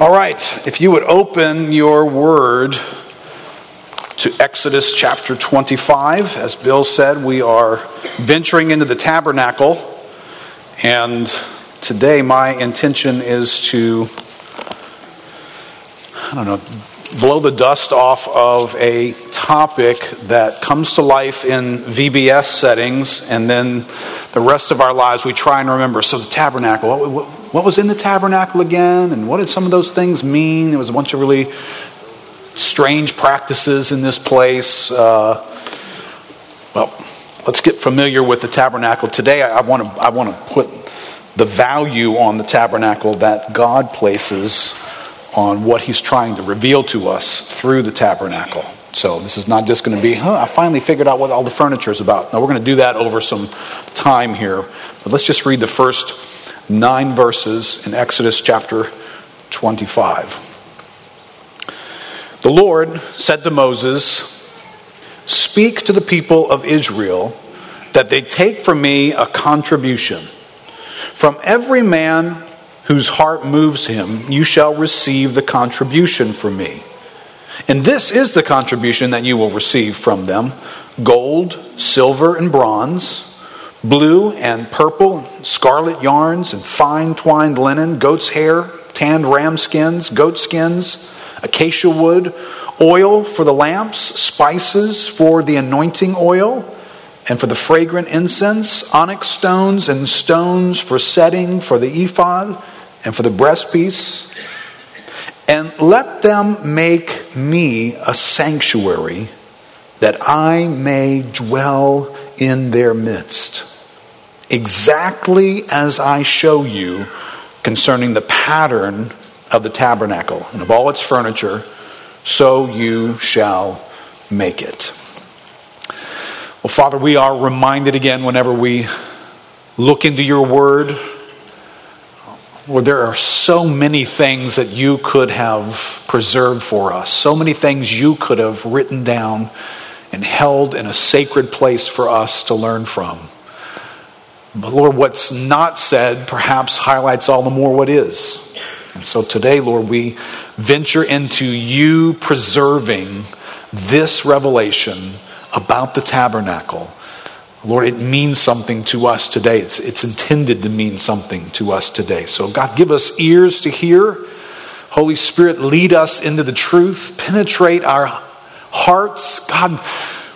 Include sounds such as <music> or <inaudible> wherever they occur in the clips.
All right, if you would open your word to Exodus chapter 25. As Bill said, we are venturing into the tabernacle, and today my intention is to, I don't know, blow the dust off of a topic that comes to life in VBS settings, and then the rest of our lives we try and remember. So, the tabernacle, what, what, what was in the tabernacle again, and what did some of those things mean? There was a bunch of really strange practices in this place. Uh, well, let's get familiar with the tabernacle. Today, I want to I want to put the value on the tabernacle that God places on what He's trying to reveal to us through the tabernacle. So this is not just going to be, huh, I finally figured out what all the furniture is about. Now we're going to do that over some time here. But let's just read the first nine verses in Exodus chapter 25. The Lord said to Moses, Speak to the people of Israel that they take from me a contribution. From every man whose heart moves him, you shall receive the contribution from me. And this is the contribution that you will receive from them gold, silver, and bronze blue and purple, scarlet yarns, and fine twined linen, goat's hair, tanned ram skins, goat skins, acacia wood, oil for the lamps, spices for the anointing oil, and for the fragrant incense, onyx stones and stones for setting for the ephod and for the breastpiece. And let them make me a sanctuary that I may dwell in their midst, exactly as I show you concerning the pattern of the tabernacle and of all its furniture, so you shall make it. Well, Father, we are reminded again whenever we look into your word, where there are so many things that you could have preserved for us, so many things you could have written down and held in a sacred place for us to learn from. But Lord, what's not said perhaps highlights all the more what is. And so today, Lord, we venture into you preserving this revelation about the tabernacle. Lord, it means something to us today. It's, it's intended to mean something to us today. So, God, give us ears to hear. Holy Spirit, lead us into the truth, penetrate our hearts. God,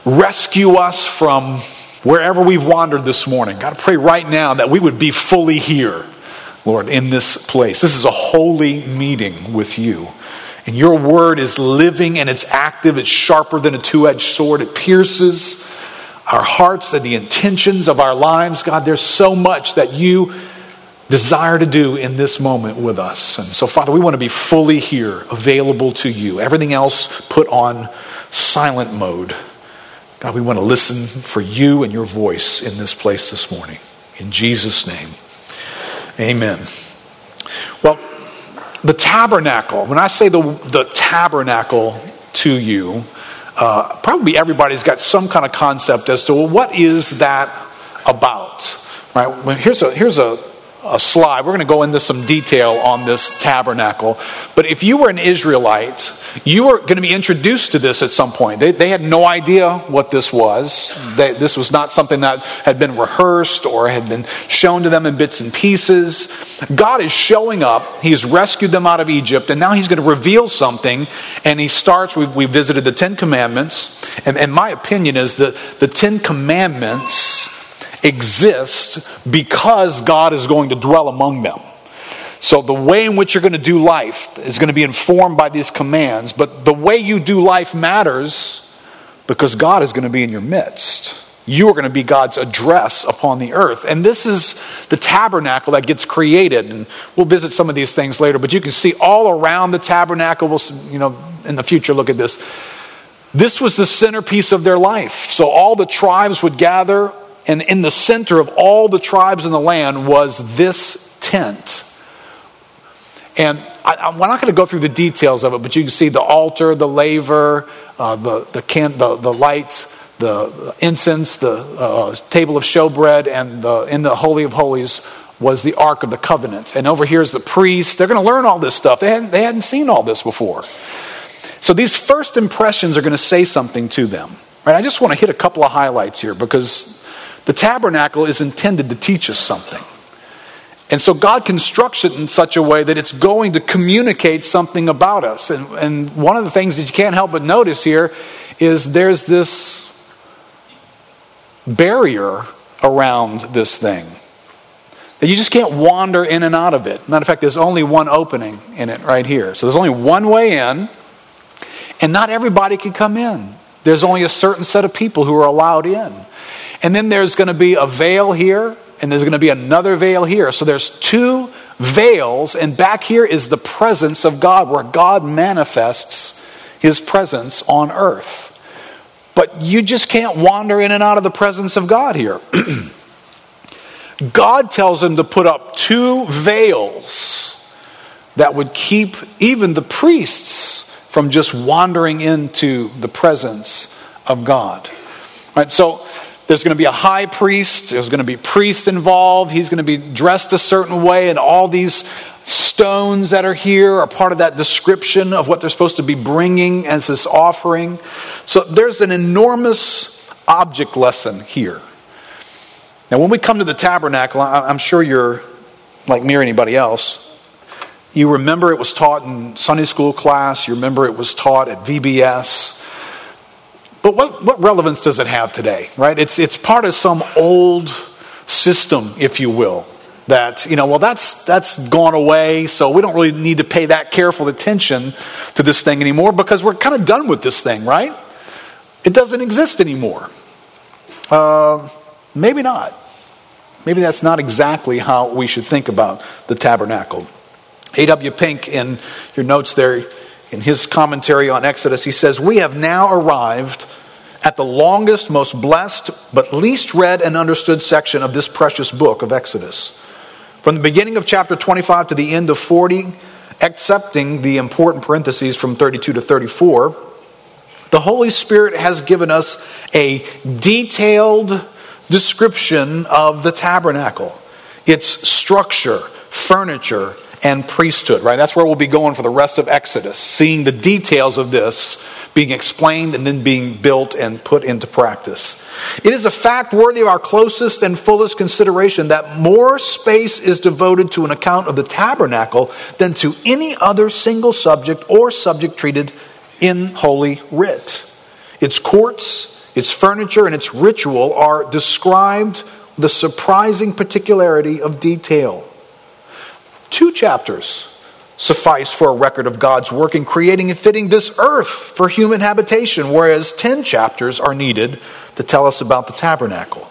rescue us from wherever we've wandered this morning. God, I pray right now that we would be fully here, Lord, in this place. This is a holy meeting with you. And your word is living and it's active. It's sharper than a two edged sword. It pierces our hearts and the intentions of our lives. God, there's so much that you desire to do in this moment with us. And so, Father, we want to be fully here, available to you. Everything else put on silent mode. God, we want to listen for you and your voice in this place this morning. In Jesus' name, amen. Well, the tabernacle, when I say the, the tabernacle to you, uh, probably everybody's got some kind of concept as to well, what is that about? Right? Well, here's a, here's a, a slide. We're going to go into some detail on this tabernacle. But if you were an Israelite, you were going to be introduced to this at some point. They, they had no idea what this was. They, this was not something that had been rehearsed or had been shown to them in bits and pieces. God is showing up. He has rescued them out of Egypt, and now He's going to reveal something. And He starts, we we visited the Ten Commandments. And, and my opinion is that the Ten Commandments exist because God is going to dwell among them. So, the way in which you're going to do life is going to be informed by these commands, but the way you do life matters because God is going to be in your midst. You are going to be God's address upon the earth. And this is the tabernacle that gets created. And we'll visit some of these things later, but you can see all around the tabernacle. We'll, you know, in the future, look at this. This was the centerpiece of their life. So all the tribes would gather and in the center of all the tribes in the land was this tent. And I, am not going to go through the details of it, but you can see the altar, the laver, uh, the, the, can, the, the lights, the incense, the uh, table of showbread, and the, in the Holy of Holies, was the Ark of the Covenant. And over here is the priest. They're going to learn all this stuff. They hadn't, they hadn't seen all this before. So these first impressions are going to say something to them. Right? I just want to hit a couple of highlights here because the tabernacle is intended to teach us something. And so God constructs it in such a way that it's going to communicate something about us. And, and one of the things that you can't help but notice here is there's this barrier around this thing. That you just can't wander in and out of it. Matter of fact, there's only one opening in it right here. So there's only one way in, and not everybody can come in. There's only a certain set of people who are allowed in. And then there's going to be a veil here, and there's going to be another veil here. So there's two veils, and back here is the presence of God, where God manifests his presence on earth. But you just can't wander in and out of the presence of God here. <clears throat> God tells him to put up two veils that would keep even the priests from just wandering into the presence of God. Right? So there's going to be a high priest, there's going to be priests involved, he's going to be dressed a certain way, and all these stones that are here are part of that description of what they're supposed to be bringing as this offering. So there's an enormous object lesson here. Now, when we come to the tabernacle, I'm sure you're like me or anybody else. You remember it was taught in Sunday school class, you remember it was taught at VBS. But what, what relevance does it have today, right? It's, it's part of some old system, if you will that you know well that's that's gone away so we don't really need to pay that careful attention to this thing anymore because we're kind of done with this thing right? It doesn't exist anymore. Uh, maybe not. Maybe that's not exactly how we should think about the tabernacle. A.W. Pink in your notes there in his commentary on exodus he says we have now arrived at the longest most blessed but least read and understood section of this precious book of exodus. From the beginning of chapter 25 to the end of 40, accepting the important parentheses from 32 to 34, the Holy Spirit has given us a detailed description of the tabernacle, its structure, furniture, and priesthood, right? That's where we'll be going for the rest of Exodus, seeing the details of this being explained and then being built and put into practice. It is a fact worthy of our closest and fullest consideration that more space is devoted to an account of the tabernacle than to any other single subject or subject treated in Holy Writ. Its courts, its furniture, and its ritual are described with a surprising particularity of detail. Two chapters suffice for a record of God's work in creating and fitting this earth for human habitation, whereas 10 chapters are needed to tell us about the tabernacle.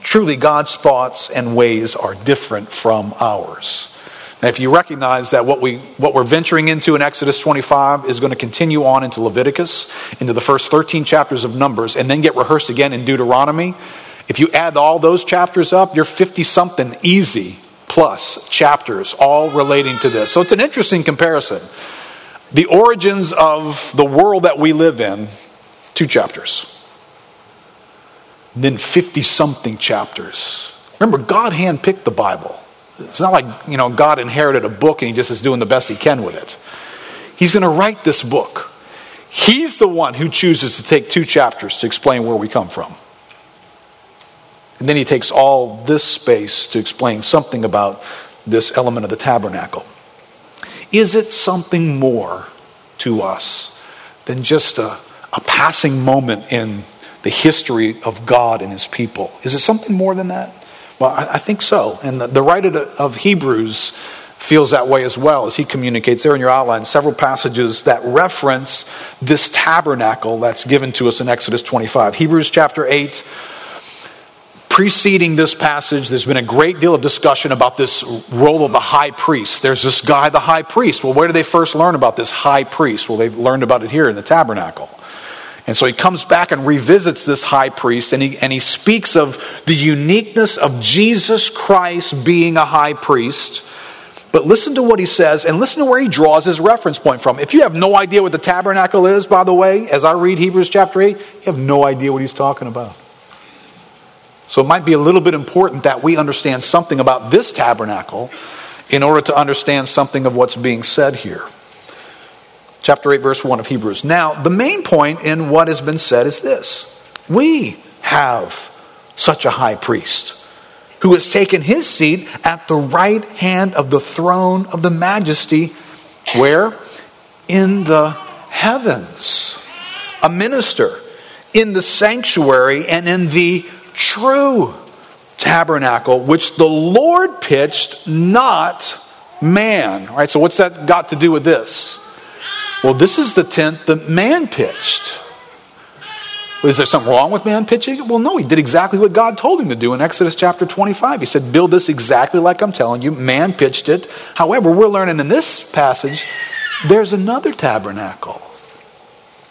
Truly, God's thoughts and ways are different from ours. Now, if you recognize that what, we, what we're venturing into in Exodus 25 is going to continue on into Leviticus, into the first 13 chapters of Numbers, and then get rehearsed again in Deuteronomy, if you add all those chapters up, you're 50 something easy plus chapters, all relating to this. So it's an interesting comparison. The origins of the world that we live in, two chapters. And then 50 something chapters. Remember, God handpicked the Bible. It's not like, you know, God inherited a book and he just is doing the best he can with it. He's going to write this book. He's the one who chooses to take two chapters to explain where we come from. And then he takes all this space to explain something about this element of the tabernacle. Is it something more to us than just a, a passing moment in the history of God and his people? Is it something more than that? Well, I, I think so. And the, the writer of Hebrews feels that way as well as he communicates there in your outline several passages that reference this tabernacle that's given to us in Exodus 25. Hebrews chapter 8 preceding this passage, there's been a great deal of discussion about this role of the high priest. There's this guy, the high priest. Well, where do they first learn about this high priest? Well, they've learned about it here in the tabernacle. And so he comes back and revisits this high priest, and he, and he speaks of the uniqueness of Jesus Christ being a high priest. But listen to what he says, and listen to where he draws his reference point from. If you have no idea what the tabernacle is, by the way, as I read Hebrews chapter 8, you have no idea what he's talking about. So it might be a little bit important that we understand something about this tabernacle in order to understand something of what's being said here. Chapter 8, verse 1 of Hebrews. Now, the main point in what has been said is this we have such a high priest who has taken his seat at the right hand of the throne of the majesty. Where? In the heavens. A minister in the sanctuary and in the true tabernacle, which the Lord pitched, not man. All right, so what's that got to do with this? Well, this is the tent that man pitched. Is there something wrong with man pitching it? Well, no, he did exactly what God told him to do in Exodus chapter 25. He said, Build this exactly like I'm telling you. Man pitched it. However, we're learning in this passage, there's another tabernacle.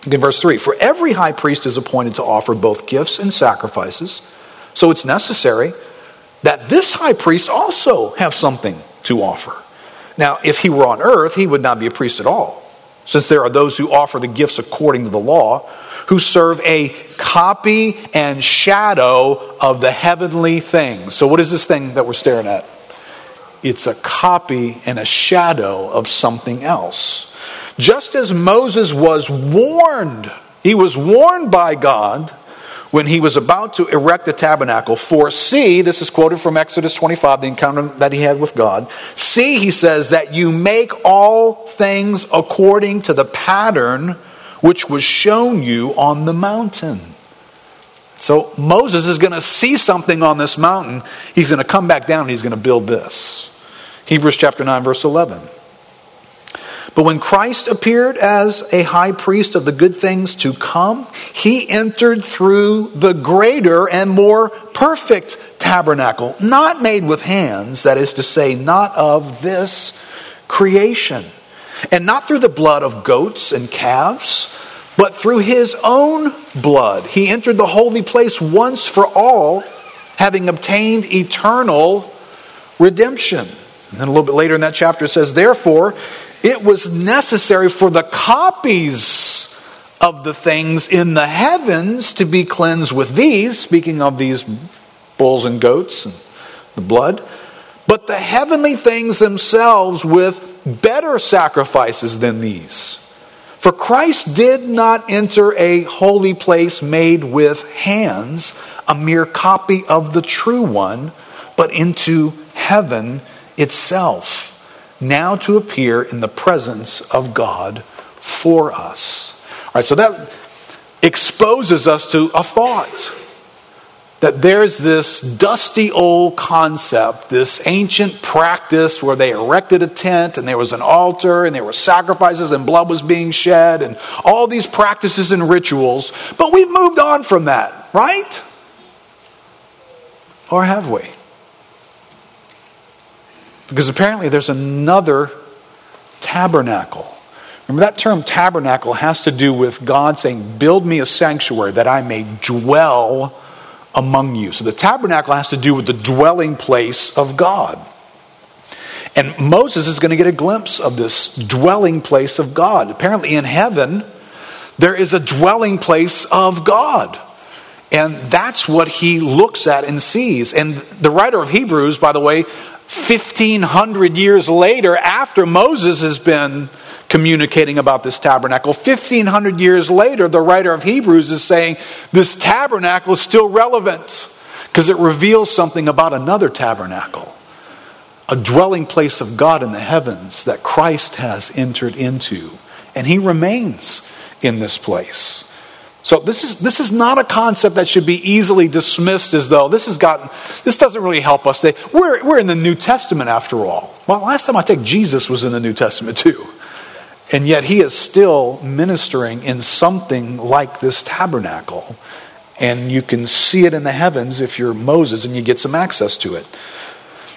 In verse 3 For every high priest is appointed to offer both gifts and sacrifices. So it's necessary that this high priest also have something to offer. Now, if he were on earth, he would not be a priest at all, since there are those who offer the gifts according to the law who serve a copy and shadow of the heavenly things. So, what is this thing that we're staring at? It's a copy and a shadow of something else. Just as Moses was warned, he was warned by God when he was about to erect the tabernacle. For see, this is quoted from Exodus 25, the encounter that he had with God. See, he says, that you make all things according to the pattern which was shown you on the mountain. So Moses is going to see something on this mountain. He's going to come back down and he's going to build this. Hebrews chapter 9, verse 11. But when Christ appeared as a high priest of the good things to come, he entered through the greater and more perfect tabernacle, not made with hands, that is to say, not of this creation and not through the blood of goats and calves, but through his own blood. He entered the holy place once for all, having obtained eternal redemption. And then a little bit later in that chapter it says, Therefore, it was necessary for the copies of the things in the heavens to be cleansed with these, speaking of these bulls and goats and the blood, but the heavenly things themselves with better sacrifices than these. For Christ did not enter a holy place made with hands, a mere copy of the true one, but into heaven itself, now to appear in the presence of God for us. All right, so that exposes us to a thought that there's this dusty old concept, this ancient practice where they erected a tent and there was an altar and there were sacrifices and blood was being shed and all these practices and rituals. But we've moved on from that, right? Or have we? Because apparently there's another tabernacle. Remember, that term tabernacle has to do with God saying, Build me a sanctuary that I may dwell among you. So the tabernacle has to do with the dwelling place of God. And Moses is going to get a glimpse of this dwelling place of God. Apparently, in heaven, there is a dwelling place of God. And that's what he looks at and sees. And the writer of Hebrews, by the way, 1500 years later, after Moses has been communicating about this tabernacle. 1500 years later, the writer of Hebrews is saying this tabernacle is still relevant because it reveals something about another tabernacle, a dwelling place of God in the heavens that Christ has entered into, and he remains in this place. So this is this is not a concept that should be easily dismissed as though this has gotten this doesn't really help us. We're we're in the New Testament after all. Well, last time I think Jesus was in the New Testament too. And yet he is still ministering in something like this tabernacle. And you can see it in the heavens if you're Moses and you get some access to it.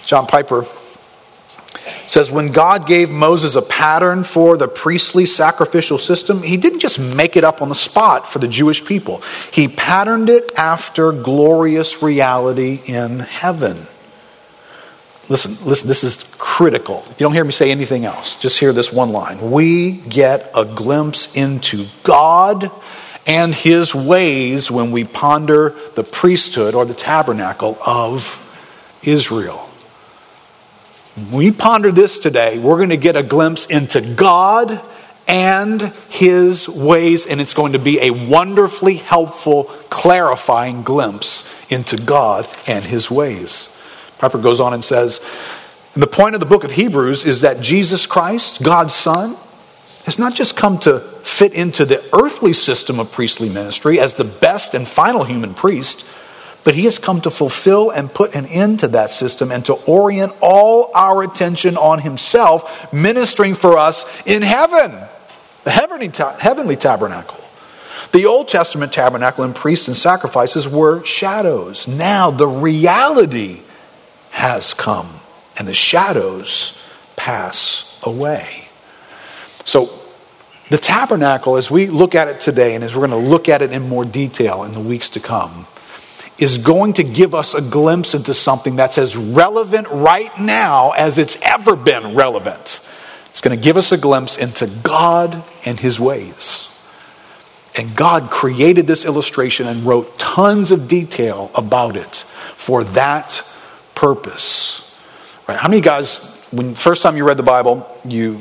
John Piper says when God gave Moses a pattern for the priestly sacrificial system, he didn't just make it up on the spot for the Jewish people. He patterned it after glorious reality in heaven. Listen, listen, this is critical. You don't hear me say anything else. Just hear this one line. We get a glimpse into God and his ways when we ponder the priesthood or the tabernacle of Israel. We ponder this today, we're going to get a glimpse into God and his ways, and it's going to be a wonderfully helpful, clarifying glimpse into God and his ways. Piper goes on and says, the point of the book of Hebrews is that Jesus Christ, God's Son, has not just come to fit into the earthly system of priestly ministry as the best and final human priest, but he has come to fulfill and put an end to that system and to orient all our attention on himself, ministering for us in heaven, the heavenly, heavenly tabernacle. The Old Testament tabernacle and priests and sacrifices were shadows. Now the reality has come, and the shadows pass away. So, the tabernacle, as we look at it today, and as we're going to look at it in more detail in the weeks to come, is going to give us a glimpse into something that's as relevant right now as it's ever been relevant. It's going to give us a glimpse into God and His ways. And God created this illustration and wrote tons of detail about it for that purpose. Right? How many guys, when first time you read the Bible, you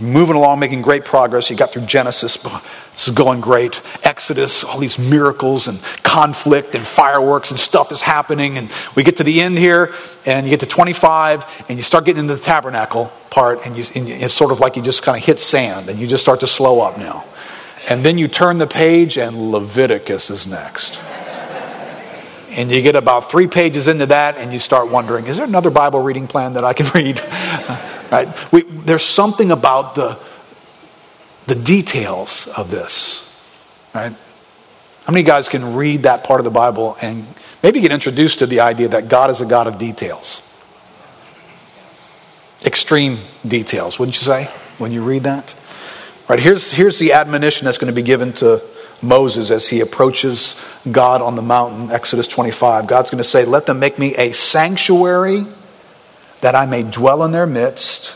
moving along, making great progress. You got through Genesis, this is going great. Exodus, all these miracles and conflict and fireworks and stuff is happening. And we get to the end here, and you get to 25, and you start getting into the tabernacle part, and, you, and it's sort of like you just kind of hit sand, and you just start to slow up now. And then you turn the page, and Leviticus is next. And you get about three pages into that, and you start wondering, is there another Bible reading plan that I can <laughs> read? Right? We, there's something about the, the details of this. Right? How many guys can read that part of the Bible and maybe get introduced to the idea that God is a God of details? Extreme details, wouldn't you say, when you read that? Right, here's, here's the admonition that's going to be given to Moses as he approaches God on the mountain, Exodus 25. God's going to say, Let them make me a sanctuary that I may dwell in their midst,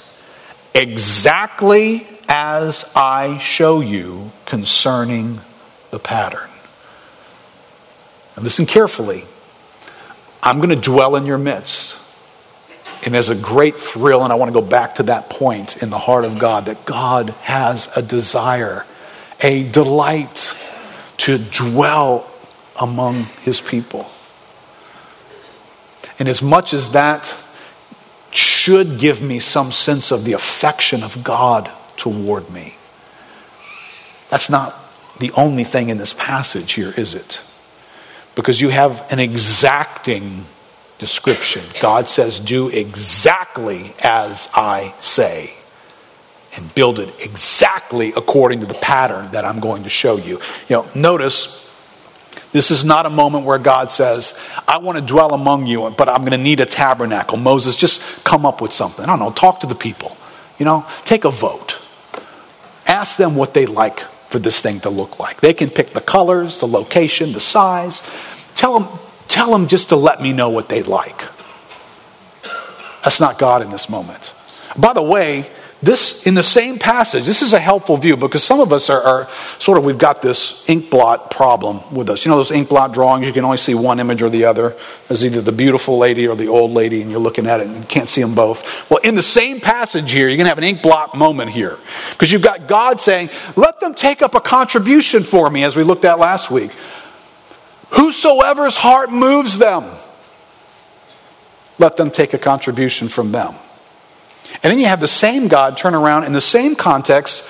exactly as I show you concerning the pattern. Now listen carefully. I'm going to dwell in your midst. And there's a great thrill, and I want to go back to that point in the heart of God that God has a desire, a delight to dwell among his people. And as much as that should give me some sense of the affection of God toward me. That's not the only thing in this passage here, is it? Because you have an exacting description. God says, Do exactly as I say, and build it exactly according to the pattern that I'm going to show you. You know, notice this is not a moment where God says, I want to dwell among you, but I'm going to need a tabernacle. Moses, just come up with something. I don't know, talk to the people. You know, take a vote. Ask them what they like for this thing to look like. They can pick the colors, the location, the size. Tell them, tell them just to let me know what they like. That's not God in this moment. By the way, this, in the same passage, this is a helpful view because some of us are, are, sort of, we've got this ink blot problem with us. You know, those ink blot drawings, you can only see one image or the other. There's either the beautiful lady or the old lady, and you're looking at it and you can't see them both. Well, in the same passage here, you're going to have an ink blot moment here because you've got God saying, Let them take up a contribution for me, as we looked at last week. Whosoever's heart moves them, let them take a contribution from them. And then you have the same God turn around in the same context,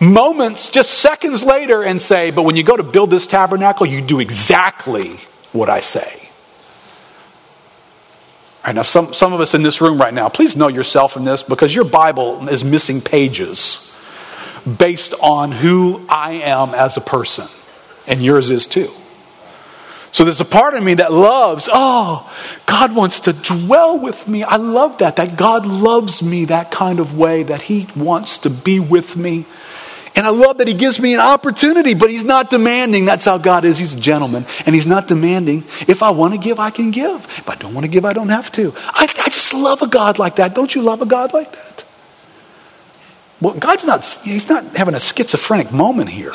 moments, just seconds later, and say, But when you go to build this tabernacle, you do exactly what I say. All right, now, some, some of us in this room right now, please know yourself in this because your Bible is missing pages based on who I am as a person, and yours is too. So there's a part of me that loves, oh, God wants to dwell with me. I love that, that God loves me that kind of way, that He wants to be with me. And I love that He gives me an opportunity, but He's not demanding. That's how God is. He's a gentleman. And He's not demanding. If I want to give, I can give. If I don't want to give, I don't have to. I, I just love a God like that. Don't you love a God like that? Well, God's not, He's not having a schizophrenic moment here.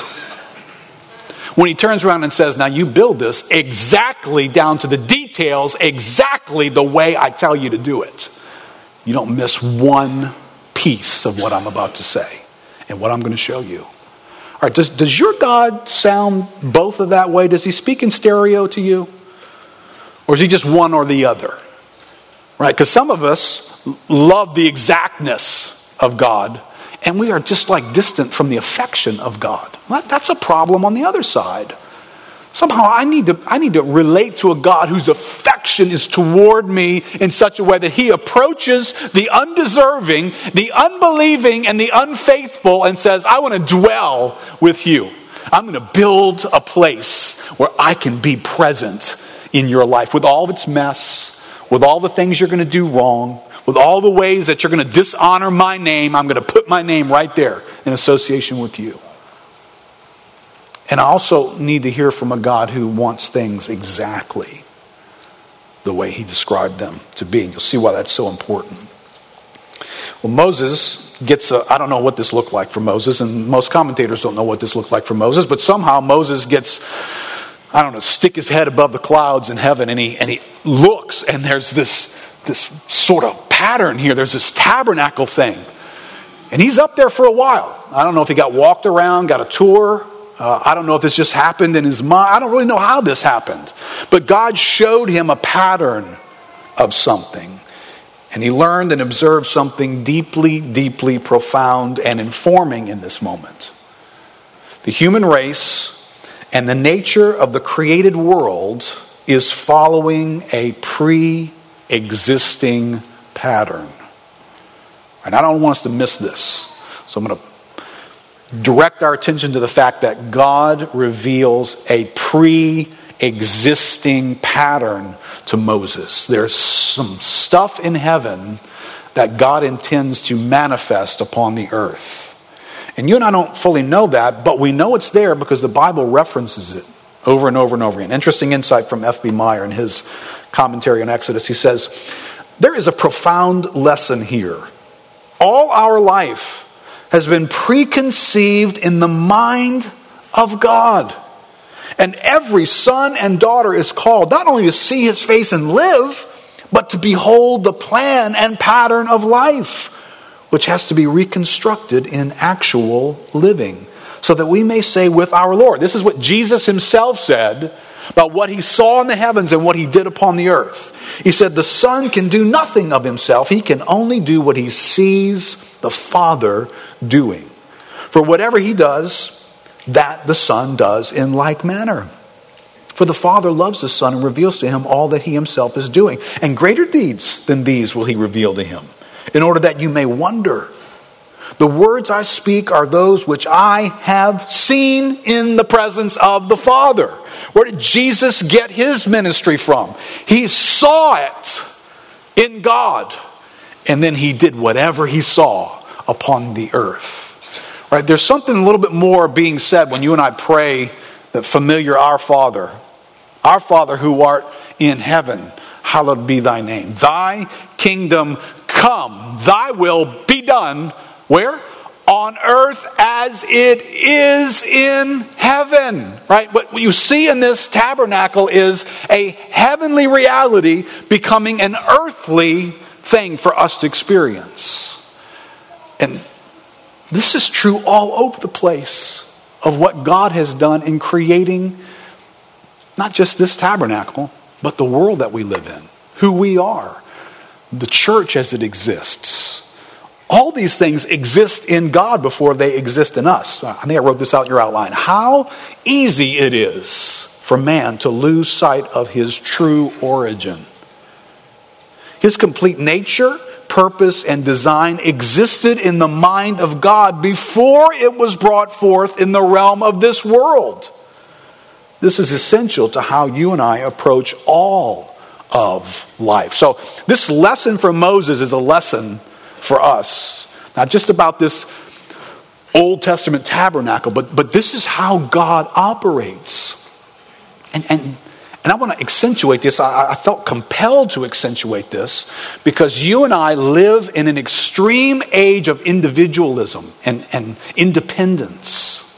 When he turns around and says, Now you build this exactly down to the details, exactly the way I tell you to do it. You don't miss one piece of what I'm about to say and what I'm going to show you. All right, does, does your God sound both of that way? Does he speak in stereo to you? Or is he just one or the other? Right? Because some of us love the exactness of God, and we are just like distant from the affection of God. That's a problem on the other side. Somehow I need to, I need to relate to a God whose affection is toward me in such a way that he approaches the undeserving, the unbelieving, and the unfaithful and says, I want to dwell with you. I'm going to build a place where I can be present in your life with all of its mess, with all the things you're going to do wrong, with all the ways that you're going to dishonor my name. I'm going to put my name right there in association with you. And I also need to hear from a God who wants things exactly the way he described them to be. You'll see why that's so important. Well, Moses gets I don't know what this looked like for Moses, and most commentators don't know what this looked like for Moses, but somehow Moses gets, I don't know, stick his head above the clouds in heaven, and he, and he looks, and there's this, this sort of pattern here. There's this tabernacle thing. And he's up there for a while. I don't know if he got walked around, got a tour, uh, I don't know if this just happened in his mind. I don't really know how this happened. But God showed him a pattern of something. And he learned and observed something deeply, deeply profound and informing in this moment. The human race and the nature of the created world is following a pre existing pattern. And I don't want us to miss this. So I'm going to direct our attention to the fact that God reveals a pre existing pattern to Moses. There's some stuff in heaven that God intends to manifest upon the earth. And you and I don't fully know that, but we know it's there because the Bible references it over and over and over again. Interesting insight from F.B. Meyer in his commentary on Exodus. He says, There is a profound lesson here. All our life, has been preconceived in the mind of God. And every son and daughter is called not only to see his face and live, but to behold the plan and pattern of life, which has to be reconstructed in actual living, so that we may say with our Lord. This is what Jesus himself said about what he saw in the heavens and what he did upon the earth. He said, The Son can do nothing of himself, he can only do what he sees the Father doing. For whatever he does, that the Son does in like manner. For the Father loves the Son and reveals to him all that he himself is doing. And greater deeds than these will he reveal to him, in order that you may wonder. The words I speak are those which I have seen in the presence of the Father. Where did Jesus get his ministry from? He saw it in God, and then he did whatever he saw upon the earth. Right? There's something a little bit more being said when you and I pray that familiar Our Father. Our Father who art in heaven, hallowed be thy name. Thy kingdom come, thy will be done. Where? On earth as it is in heaven. Right? What you see in this tabernacle is a heavenly reality becoming an earthly thing for us to experience. And this is true all over the place of what God has done in creating not just this tabernacle, but the world that we live in, who we are, the church as it exists. All these things exist in God before they exist in us. I think I wrote this out in your outline. How easy it is for man to lose sight of his true origin. His complete nature purpose, and design existed in the mind of God before it was brought forth in the realm of this world. This is essential to how you and I approach all of life. So, this lesson from Moses is a lesson for us, not just about this Old Testament tabernacle, but, but this is how God operates. And, and and I want to accentuate this. I, I, felt compelled to accentuate this because you and I live in an extreme age of individualism and, and independence.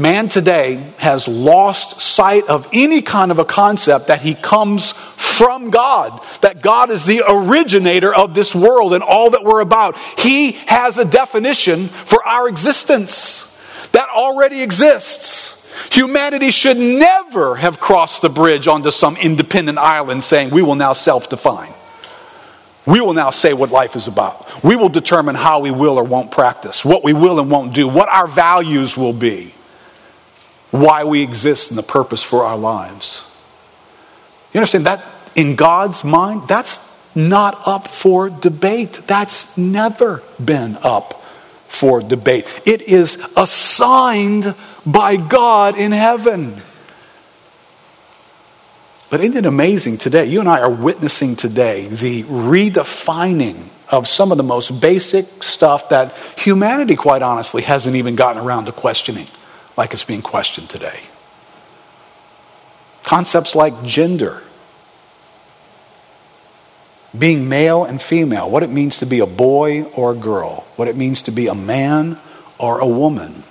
Man today has lost sight of any kind of a concept that he comes from God, that God is the originator of this world and all that we're about. He has a definition for our existence that already exists. Humanity should never have crossed the bridge onto some independent island saying, We will now self define. We will now say what life is about. We will determine how we will or won't practice, what we will and won't do, what our values will be, why we exist, and the purpose for our lives. You understand that in God's mind, that's not up for debate. That's never been up for debate. It is assigned by God in heaven. But isn't it amazing today? You and I are witnessing today the redefining of some of the most basic stuff that humanity, quite honestly, hasn't even gotten around to questioning, like it's being questioned today. Concepts like gender, being male and female, what it means to be a boy or a girl, what it means to be a man or a woman.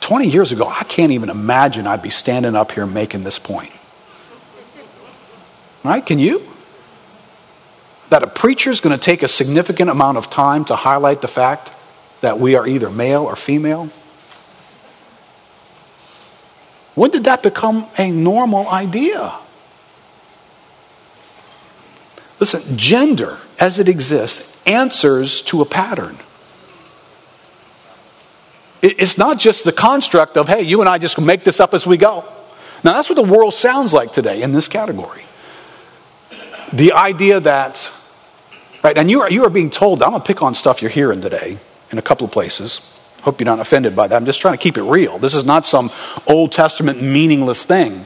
20 years ago, I can't even imagine I'd be standing up here making this point. Right? Can you? That a preacher is going to take a significant amount of time to highlight the fact that we are either male or female? When did that become a normal idea? Listen, gender as it exists answers to a pattern. It's not just the construct of, hey, you and I just make this up as we go. Now, that's what the world sounds like today in this category. The idea that, right, and you are, you are being told, I'm going to pick on stuff you're hearing today in a couple of places. Hope you're not offended by that. I'm just trying to keep it real. This is not some Old Testament meaningless thing.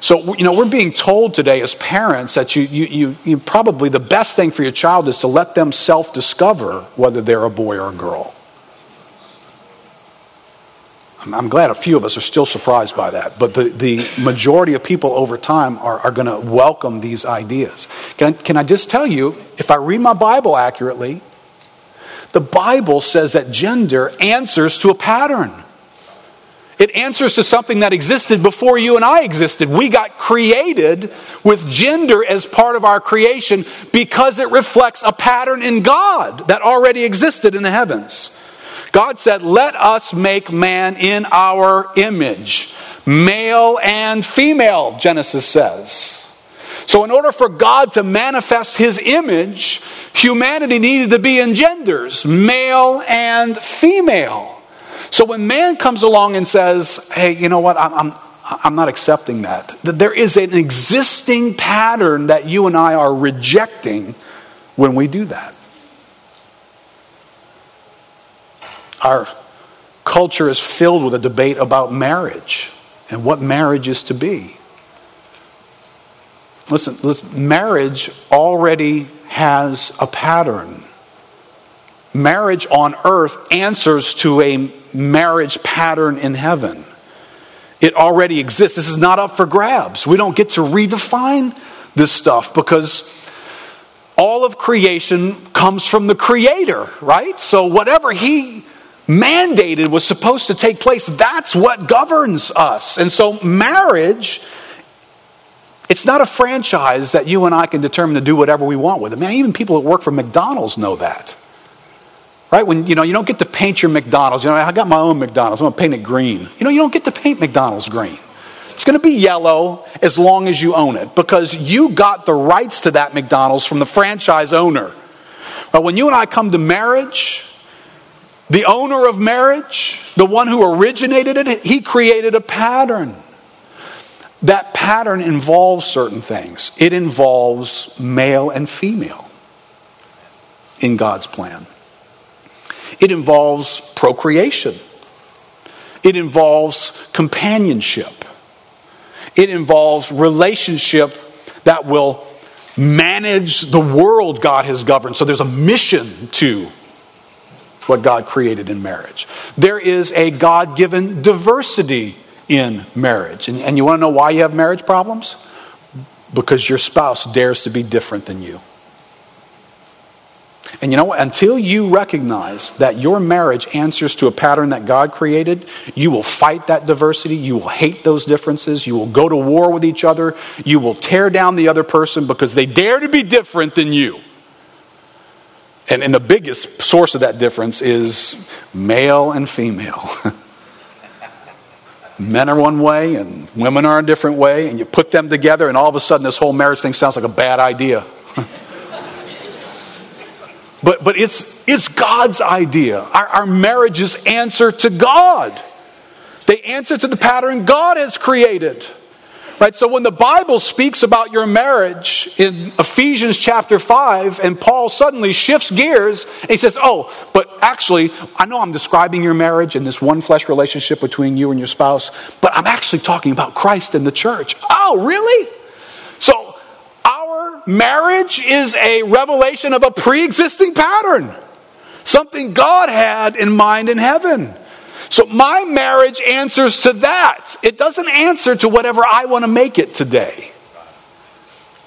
So, you know, we're being told today as parents that you, you, you, you probably the best thing for your child is to let them self discover whether they're a boy or a girl. I'm glad a few of us are still surprised by that, but the, the majority of people over time are, are going to welcome these ideas. Can I, can I just tell you, if I read my Bible accurately, the Bible says that gender answers to a pattern. It answers to something that existed before you and I existed. We got created with gender as part of our creation because it reflects a pattern in God that already existed in the heavens. God said, Let us make man in our image, male and female, Genesis says. So, in order for God to manifest his image, humanity needed to be in genders, male and female. So when man comes along and says, hey, you know what, I'm, I'm, I'm not accepting that, that there is an existing pattern that you and I are rejecting when we do that. Our culture is filled with a debate about marriage and what marriage is to be. Listen, listen, marriage already has a pattern. Marriage on earth answers to a marriage pattern in heaven. It already exists. This is not up for grabs. We don't get to redefine this stuff because all of creation comes from the Creator, right? So whatever He mandated was supposed to take place, that's what governs us. And so marriage. It's not a franchise that you and I can determine to do whatever we want with it. Man, even people that work for McDonald's know that. Right? When you know you don't get to paint your McDonald's. You know, I got my own McDonald's. I'm gonna paint it green. You know, you don't get to paint McDonald's green. It's going to be yellow as long as you own it because you got the rights to that McDonald's from the franchise owner. But when you and I come to marriage, the owner of marriage, the one who originated it, he created a pattern. That pattern involves certain things. It involves male and female in God's plan. It involves procreation. It involves companionship. It involves relationship that will manage the world God has governed. So there's a mission to what God created in marriage. There is a God given diversity in marriage. And, and you want to know why you have marriage problems? Because your spouse dares to be different than you. And you know what? Until you recognize that your marriage answers to a pattern that God created, you will fight that diversity. You will hate those differences. You will go to war with each other. You will tear down the other person because they dare to be different than you. And, and the biggest source of that difference is male and female. <laughs> Men are one way and women are a different way, and you put them together, and all of a sudden, this whole marriage thing sounds like a bad idea. <laughs> but, but it's, it's God's idea. Our, our marriages answer to God, they answer to the pattern God has created. Right? So when the Bible speaks about your marriage in Ephesians chapter 5, and Paul suddenly shifts gears and he says, Oh, but actually, I know I'm describing your marriage and this one flesh relationship between you and your spouse, but I'm actually talking about Christ and the church. Oh, really? So our marriage is a revelation of a pre existing pattern, something God had in mind in heaven. So my marriage answers to that. It doesn't answer to whatever I want to make it today.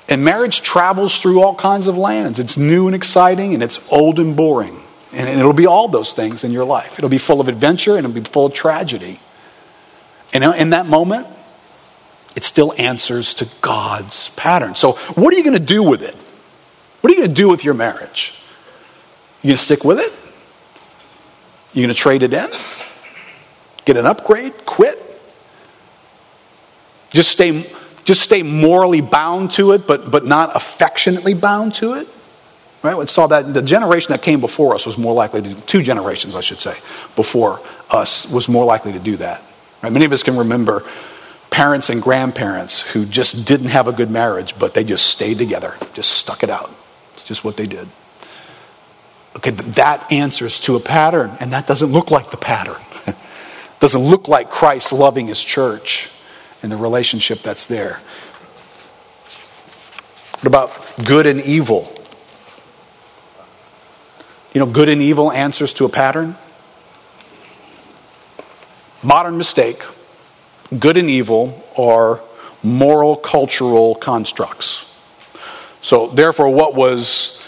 And marriage travels through all kinds of lands. It's new and exciting, and it's old and boring. And it'll be all those things in your life. It'll be full of adventure and it'll be full of tragedy. And uh, in that moment, it still answers to God's pattern. So, what are you going to do with it? What are you going to do with your marriage? You going to stick with it? You going to trade it in? Get an upgrade? Quit? Just stay, just stay morally bound to it, but, but not affectionately bound to it? Right? We saw that the generation that came before us was more likely to, two generations, I should say, before us was more likely to do that. Right? Many of us can remember parents and grandparents who just didn't have a good marriage, but they just stayed together, just stuck it out. It's just what they did. Okay, that answers to a pattern, and that doesn't look like the pattern. <laughs> Doesn't look like Christ loving his church and the relationship that's there. What about good and evil? You know, good and evil answers to a pattern. Modern mistake good and evil are moral cultural constructs. So, therefore, what was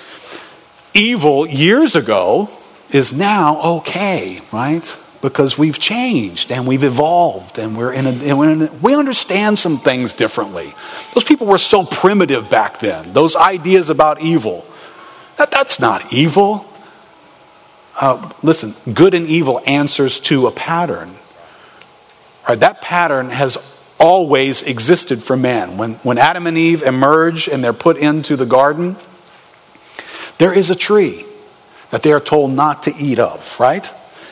evil years ago is now okay, right? Because we've changed and we've evolved and we're in a, we're in a, we understand some things differently. Those people were so primitive back then. Those ideas about evil, that, that's not evil. Uh, listen, good and evil answers to a pattern. Right, that pattern has always existed for man. When, when Adam and Eve emerge and they're put into the garden, there is a tree that they are told not to eat of, right?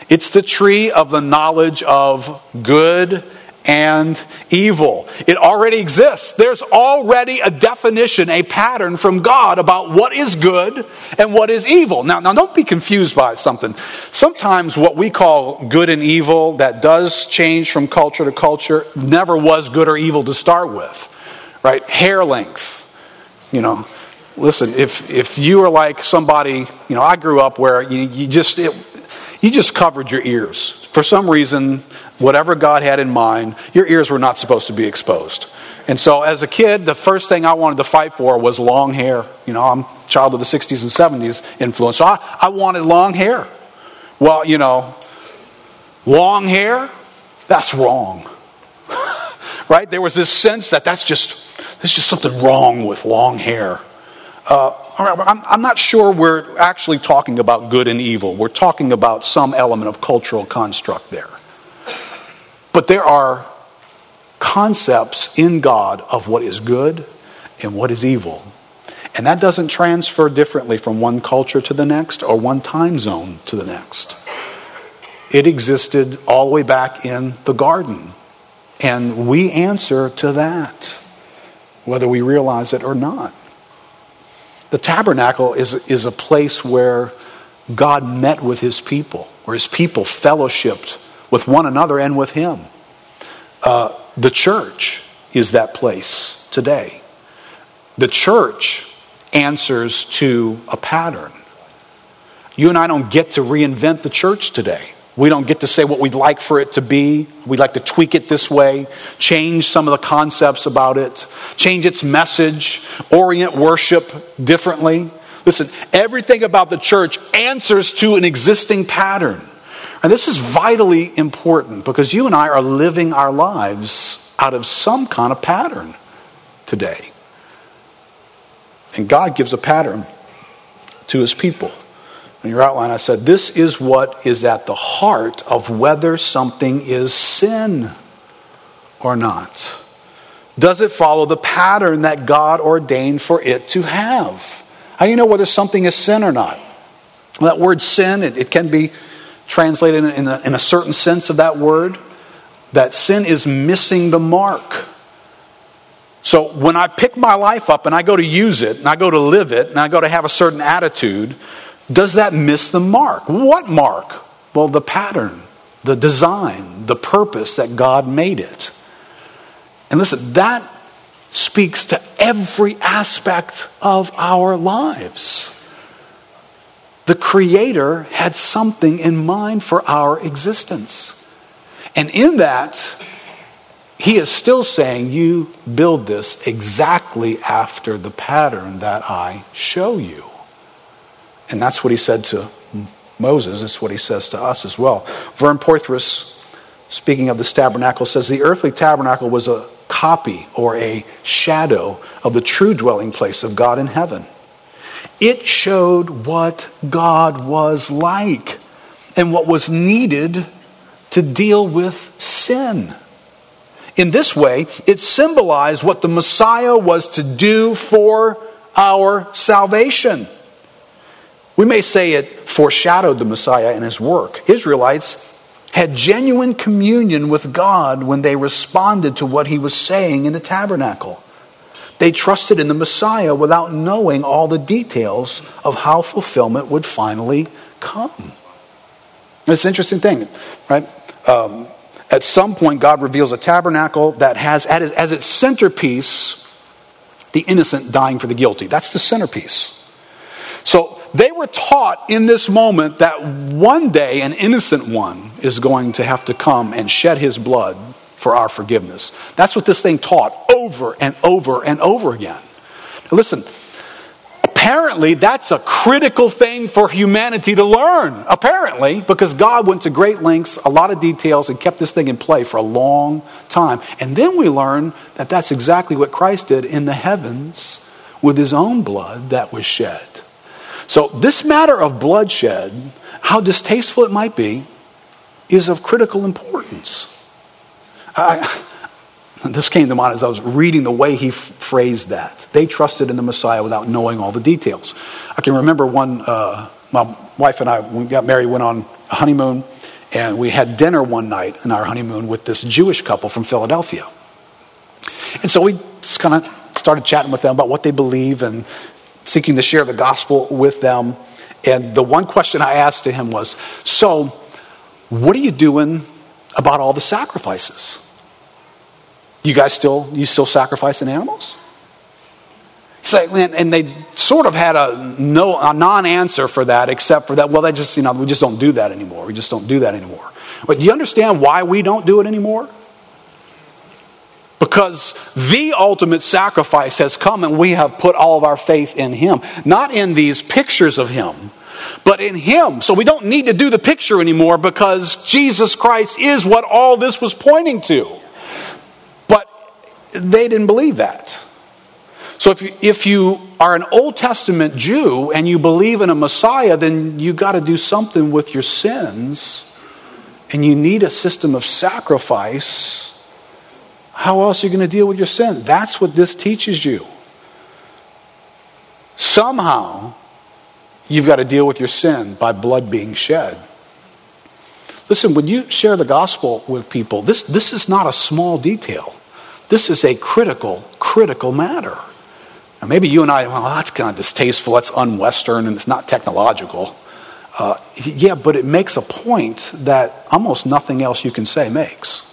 It's the tree of the knowledge of good and evil. It already exists. There's already a definition, a pattern from God about what is good and what is evil. Now, now don't be confused by something. Sometimes what we call good and evil that does change from culture to culture never was good or evil to start with. Right? Hair length. You know, listen, if if you are like somebody, you know, I grew up where you, you just it, you just covered your ears. For some reason, whatever God had in mind, your ears were not supposed to be exposed. And so as a kid, the first thing I wanted to fight for was long hair. You know, I'm a child of the 60s and 70s influence. So I, I wanted long hair. Well, you know, long hair, that's wrong. <laughs> right? There was this sense that that's just, there's just something wrong with long hair. Uh, I'm, not sure we're actually talking about good and evil. We're talking about some element of cultural construct there. But there are concepts in God of what is good and what is evil. And that doesn't transfer differently from one culture to the next or one time zone to the next. It existed all the way back in the garden. And we answer to that, whether we realize it or not. The tabernacle is, is a place where God met with his people, where his people fellowshipped with one another and with him. Uh, the church is that place today. The church answers to a pattern. You and I don't get to reinvent the church today. We don't get to say what we'd like for it to be. We'd like to tweak it this way, change some of the concepts about it, change its message, orient worship differently. Listen, everything about the church answers to an existing pattern. And this is vitally important because you and I are living our lives out of some kind of pattern today. And God gives a pattern to his people. In your outline, I said, This is what is at the heart of whether something is sin or not. Does it follow the pattern that God ordained for it to have? How do you know whether something is sin or not? That word sin, it, it can be translated in a, in a certain sense of that word, that sin is missing the mark. So when I pick my life up and I go to use it, and I go to live it, and I go to have a certain attitude, does that miss the mark? What mark? Well, the pattern, the design, the purpose that God made it. And listen, that speaks to every aspect of our lives. The Creator had something in mind for our existence. And in that, He is still saying, You build this exactly after the pattern that I show you. And that's what He said to Moses. It's what He says to us as well. Vern Poythress, speaking of this tabernacle, says the earthly tabernacle was a copy or a shadow of the true dwelling place of God in heaven. It showed what God was like and what was needed to deal with sin. In this way, it symbolized what the Messiah was to do for our salvation. We may say it foreshadowed the Messiah and his work. Israelites had genuine communion with God when they responded to what he was saying in the tabernacle. They trusted in the Messiah without knowing all the details of how fulfillment would finally come. It's an interesting thing, right? Um, at some point, God reveals a tabernacle that has as its centerpiece the innocent dying for the guilty. That's the centerpiece. So they were taught in this moment that one day an innocent one is going to have to come and shed his blood for our forgiveness. That's what this thing taught over and over and over again. Listen, apparently that's a critical thing for humanity to learn. Apparently, because God went to great lengths, a lot of details, and kept this thing in play for a long time. And then we learn that that's exactly what Christ did in the heavens with his own blood that was shed. So, this matter of bloodshed, how distasteful it might be, is of critical importance. I, this came to mind as I was reading the way he f- phrased that. They trusted in the Messiah without knowing all the details. I can remember one, uh, my wife and I, when we got married, went on a honeymoon, and we had dinner one night in our honeymoon with this Jewish couple from Philadelphia. And so we just kind of started chatting with them about what they believe and seeking to share the gospel with them. And the one question I asked to him was So, what are you doing about all the sacrifices? You guys still you still sacrificing animals? Like, and they sort of had a no a non-answer for that, except for that. Well, they just you know we just don't do that anymore. We just don't do that anymore. But do you understand why we don't do it anymore? Because the ultimate sacrifice has come and we have put all of our faith in Him. Not in these pictures of Him, but in Him. So we don't need to do the picture anymore because Jesus Christ is what all this was pointing to. But they didn't believe that. So if you, if you are an Old Testament Jew and you believe in a Messiah, then you got to do something with your sins and you need a system of sacrifice. How else are you going to deal with your sin? That's what this teaches you. Somehow, you've got to deal with your sin by blood being shed. Listen, when you share the gospel with people, this, this is not a small detail. This is a critical, critical matter. Maybe you and I, well, that's kind of distasteful, that's unwestern, and it's not technological. Uh, yeah, but it makes a point that almost nothing else you can say makes.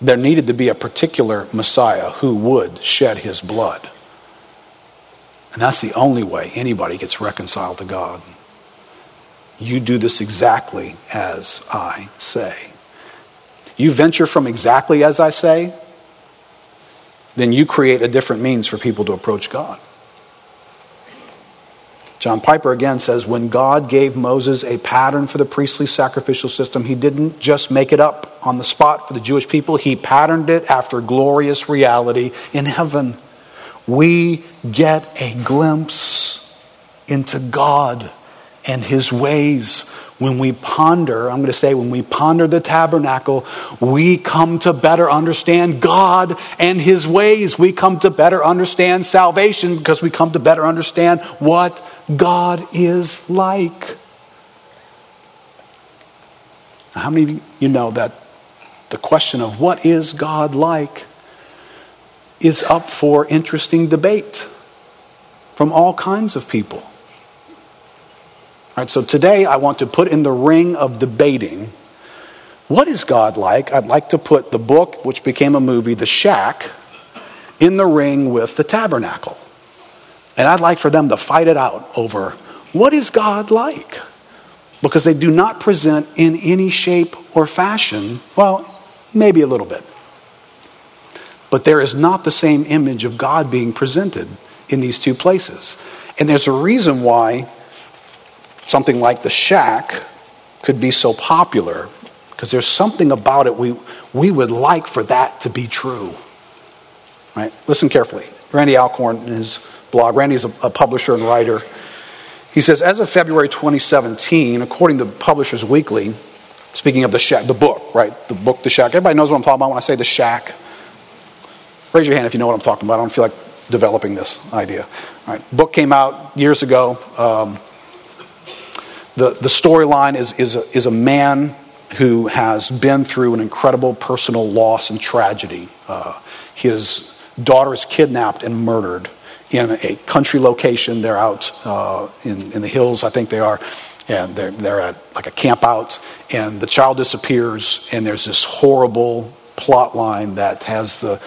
There needed to be a particular Messiah who would shed his blood. And that's the only way anybody gets reconciled to God. You do this exactly as I say you venture from exactly as I say, then you create a different means for people to approach God. John Piper again says when God gave Moses a pattern for the priestly sacrificial system, he didn't just make it up on the spot for the Jewish people, he patterned it after glorious reality in heaven. We get a glimpse into God and his ways when we ponder, I'm going to say, when we ponder the tabernacle, we come to better understand God and His ways. We come to better understand salvation because we come to better understand what God is like. How many of you know that the question of what is God like is up for interesting debate from all kinds of people? All right, so today I want to put in the ring of debating what is God like? I'd like to put the book, which became a movie, The Shack, in the ring with the tabernacle. And I'd like for them to fight it out over what is God like? Because they do not present in any shape or fashion, well, maybe a little bit. But there is not the same image of God being presented in these two places. And there's a reason why something like the shack could be so popular because there's something about it we, we would like for that to be true. Right? Listen carefully. Randy Alcorn his blog, Randy's a, a publisher and writer. He says, as of February 2017, according to Publishers Weekly, speaking of the shack, the book, right? The book, The Shack. Everybody knows what I'm talking about when I say The Shack. Raise your hand if you know what I'm talking about. I don't feel like developing this idea. All right. Book came out years ago. Um, the, the storyline is, is, a, is a man who has been through an incredible personal loss and tragedy. Uh, his daughter is kidnapped and murdered in a country location. They're out uh, in, in the hills, I think they are, and they're, they're at like a camp out, and the child disappears, and there's this horrible plot line that has the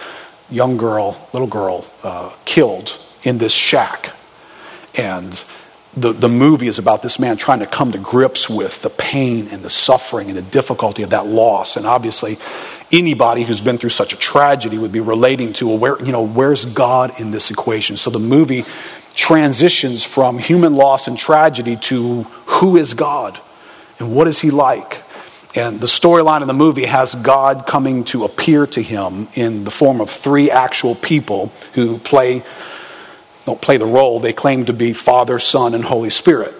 young girl, little girl, uh, killed in this shack. And the, the movie is about this man trying to come to grips with the pain and the suffering and the difficulty of that loss. And obviously, anybody who's been through such a tragedy would be relating to, well, where, you know, where's God in this equation? So the movie transitions from human loss and tragedy to who is God and what is he like? And the storyline of the movie has God coming to appear to him in the form of three actual people who play don't play the role. They claim to be Father, Son, and Holy Spirit.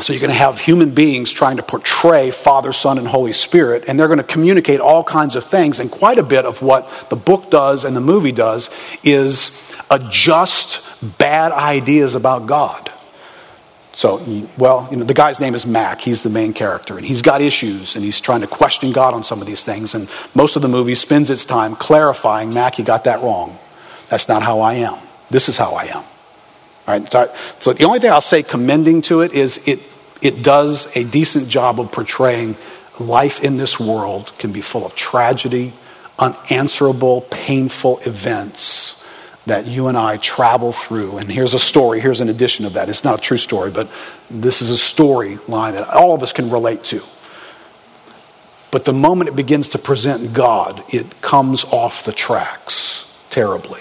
So you're going to have human beings trying to portray Father, Son, and Holy Spirit, and they're going to communicate all kinds of things. And quite a bit of what the book does and the movie does is adjust bad ideas about God. So, well, you know, the guy's name is Mack. He's the main character, and he's got issues, and he's trying to question God on some of these things. And most of the movie spends its time clarifying, Mack, you got that wrong. That's not how I am. This is how I am. Right, so, so the only thing I'll say commending to it is it, it does a decent job of portraying life in this world can be full of tragedy, unanswerable, painful events that you and I travel through. And here's a story, here's an addition of that. It's not a true story, but this is a storyline that all of us can relate to. But the moment it begins to present God, it comes off the tracks terribly.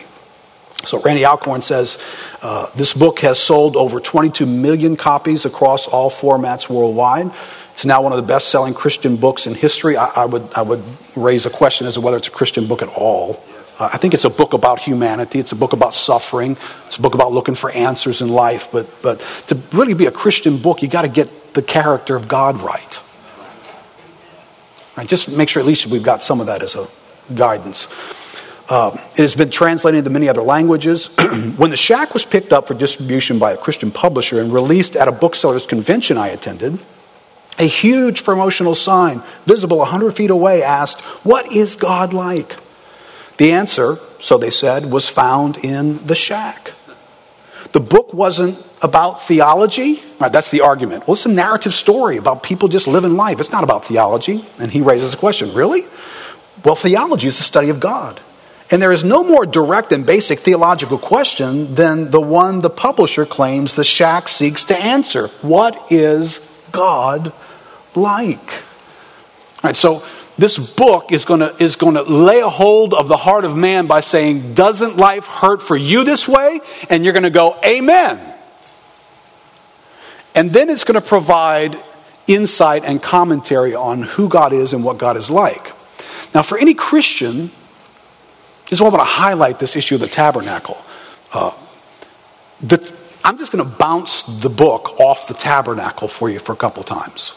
So Randy Alcorn says uh, this book has sold over 22 million copies across all formats worldwide. It's now one of the best selling Christian books in history. I, I, would, I would raise a question as to whether it's a Christian book at all. Uh, I think it's a book about humanity. It's a book about suffering. It's a book about looking for answers in life. But, but to really be a Christian book, you got to get the character of God right. right. Just make sure at least we've got some of that as a guidance. Uh, it has been translated into many other languages. <clears throat> when The Shack was picked up for distribution by a Christian publisher and released at a booksellers convention I attended, a huge promotional sign, visible 100 feet away, asked, What is God like? The answer, so they said, was found in The Shack. The book wasn't about theology. Right, that's the argument. Well, it's a narrative story about people just living life. It's not about theology. And he raises a question really? Well, theology is the study of God. And there is no more direct and basic theological question than the one the publisher claims the shack seeks to answer. What is God like? All right, so this book is going to is going to lay a hold of the heart of man by saying, "Doesn't life hurt for you this way?" And you're going to go, "Amen." And then it's going to provide insight and commentary on who God is and what God is like. Now, for any Christian, is I want to highlight this issue of the tabernacle. Uh, the, I'm just going to bounce the book off the tabernacle for you for a couple times.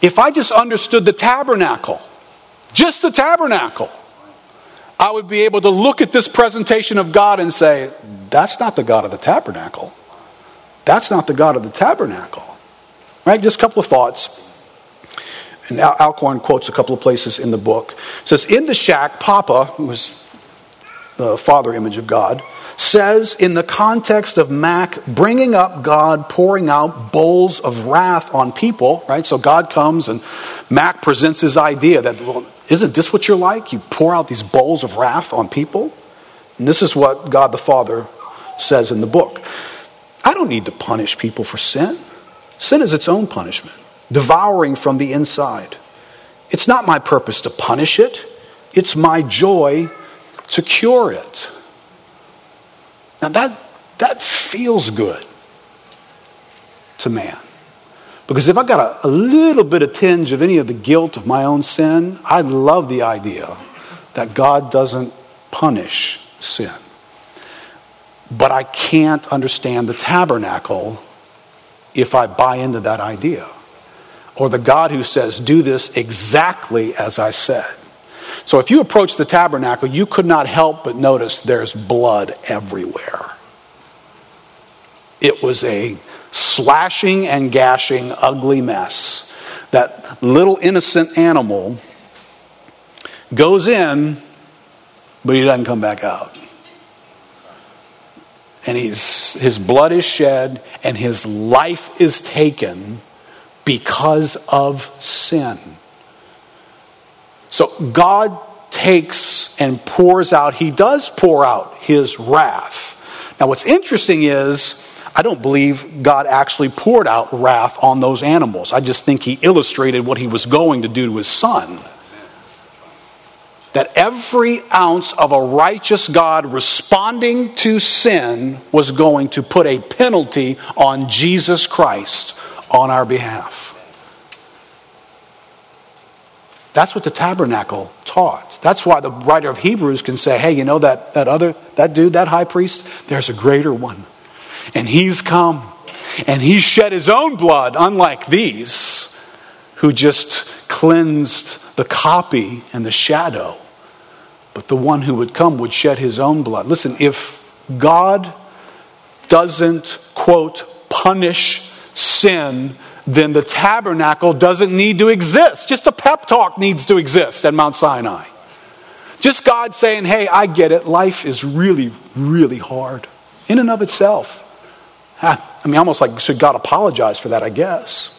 If I just understood the tabernacle, just the tabernacle, I would be able to look at this presentation of God and say, that's not the God of the tabernacle. That's not the God of the tabernacle. Right? Just a couple of thoughts. And Al- Alcorn quotes a couple of places in the book. It says, In the shack, Papa, who was the father image of God, says in the context of Mack bringing up God pouring out bowls of wrath on people, right? So God comes and Mack presents his idea that, well, isn't this what you're like? You pour out these bowls of wrath on people? And this is what God the Father says in the book. I don't need to punish people for sin. Sin is its own punishment, devouring from the inside. It's not my purpose to punish it, it's my joy to cure it. Now that, that feels good to man. Because if I got a, a, little bit of tinge of any of the guilt of my own sin, I love the idea that God doesn't punish sin. But I can't understand the tabernacle if I buy into that idea. Or the God who says, do this exactly as I said. So if you approach the tabernacle, you could not help but notice there's blood everywhere. It was a slashing and gashing, ugly mess. That little innocent animal goes in, but he doesn't come back out. And he's, his blood is shed, and his life is taken because of sin. So God takes and pours out, He does pour out His wrath. Now, what's interesting is, I don't believe God actually poured out wrath on those animals. I just think He illustrated what He was going to do to His Son. That every ounce of a righteous God responding to sin was going to put a penalty on Jesus Christ on our behalf. That's what the tabernacle taught. That's why the writer of Hebrews can say, hey, you know that, that other, that dude, that high priest, there's a greater one. And he's come. And he's shed his own blood, unlike these, who just cleansed the copy and the shadow. But the one who would come would shed his own blood. Listen, if God doesn't, quote, punish sin then the tabernacle doesn't need to exist. Just a pep talk needs to exist at Mount Sinai. Just God saying, hey, I get it. Life is really, really hard in and of itself. I mean, almost like, should God apologize for that, I guess?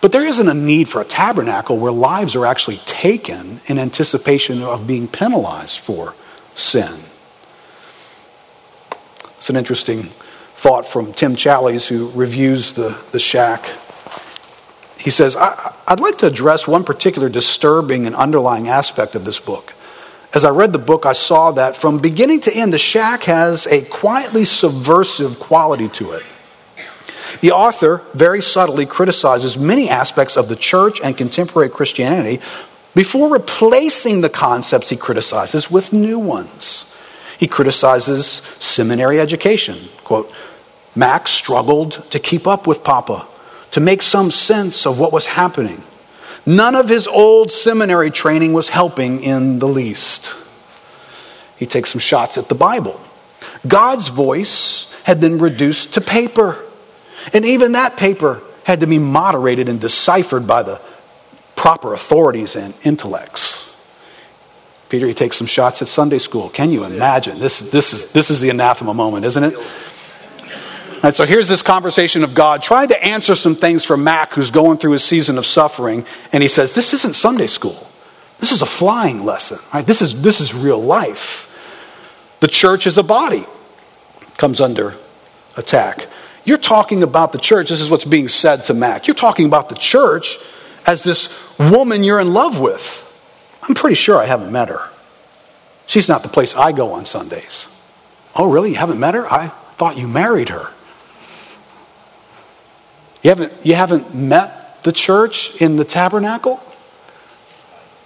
But there isn't a need for a tabernacle where lives are actually taken in anticipation of being penalized for sin. It's an interesting thought from Tim Challies, who reviews the, the shack. He says, I, I'd like to address one particular disturbing and underlying aspect of this book. As I read the book, I saw that from beginning to end, the shack has a quietly subversive quality to it. The author very subtly criticizes many aspects of the church and contemporary Christianity before replacing the concepts he criticizes with new ones. He criticizes seminary education. Quote, Mack struggled to keep up with Papa, to make some sense of what was happening. None of his old seminary training was helping in the least. He takes some shots at the Bible. God's voice had been reduced to paper. And even that paper had to be moderated and deciphered by the proper authorities and intellects. Peter, he takes some shots at Sunday school. Can you imagine? This, this, is, this is the anathema moment, isn't it? And so here's this conversation of God trying to answer some things for Mack, who's going through his season of suffering. And he says, This isn't Sunday school. This is a flying lesson. Right? This, is, this is real life. The church is a body, comes under attack. You're talking about the church. This is what's being said to Mack. You're talking about the church as this woman you're in love with. I'm pretty sure I haven't met her. She's not the place I go on Sundays. Oh, really? You haven't met her? I thought you married her. You haven't, you haven't met the church in the tabernacle?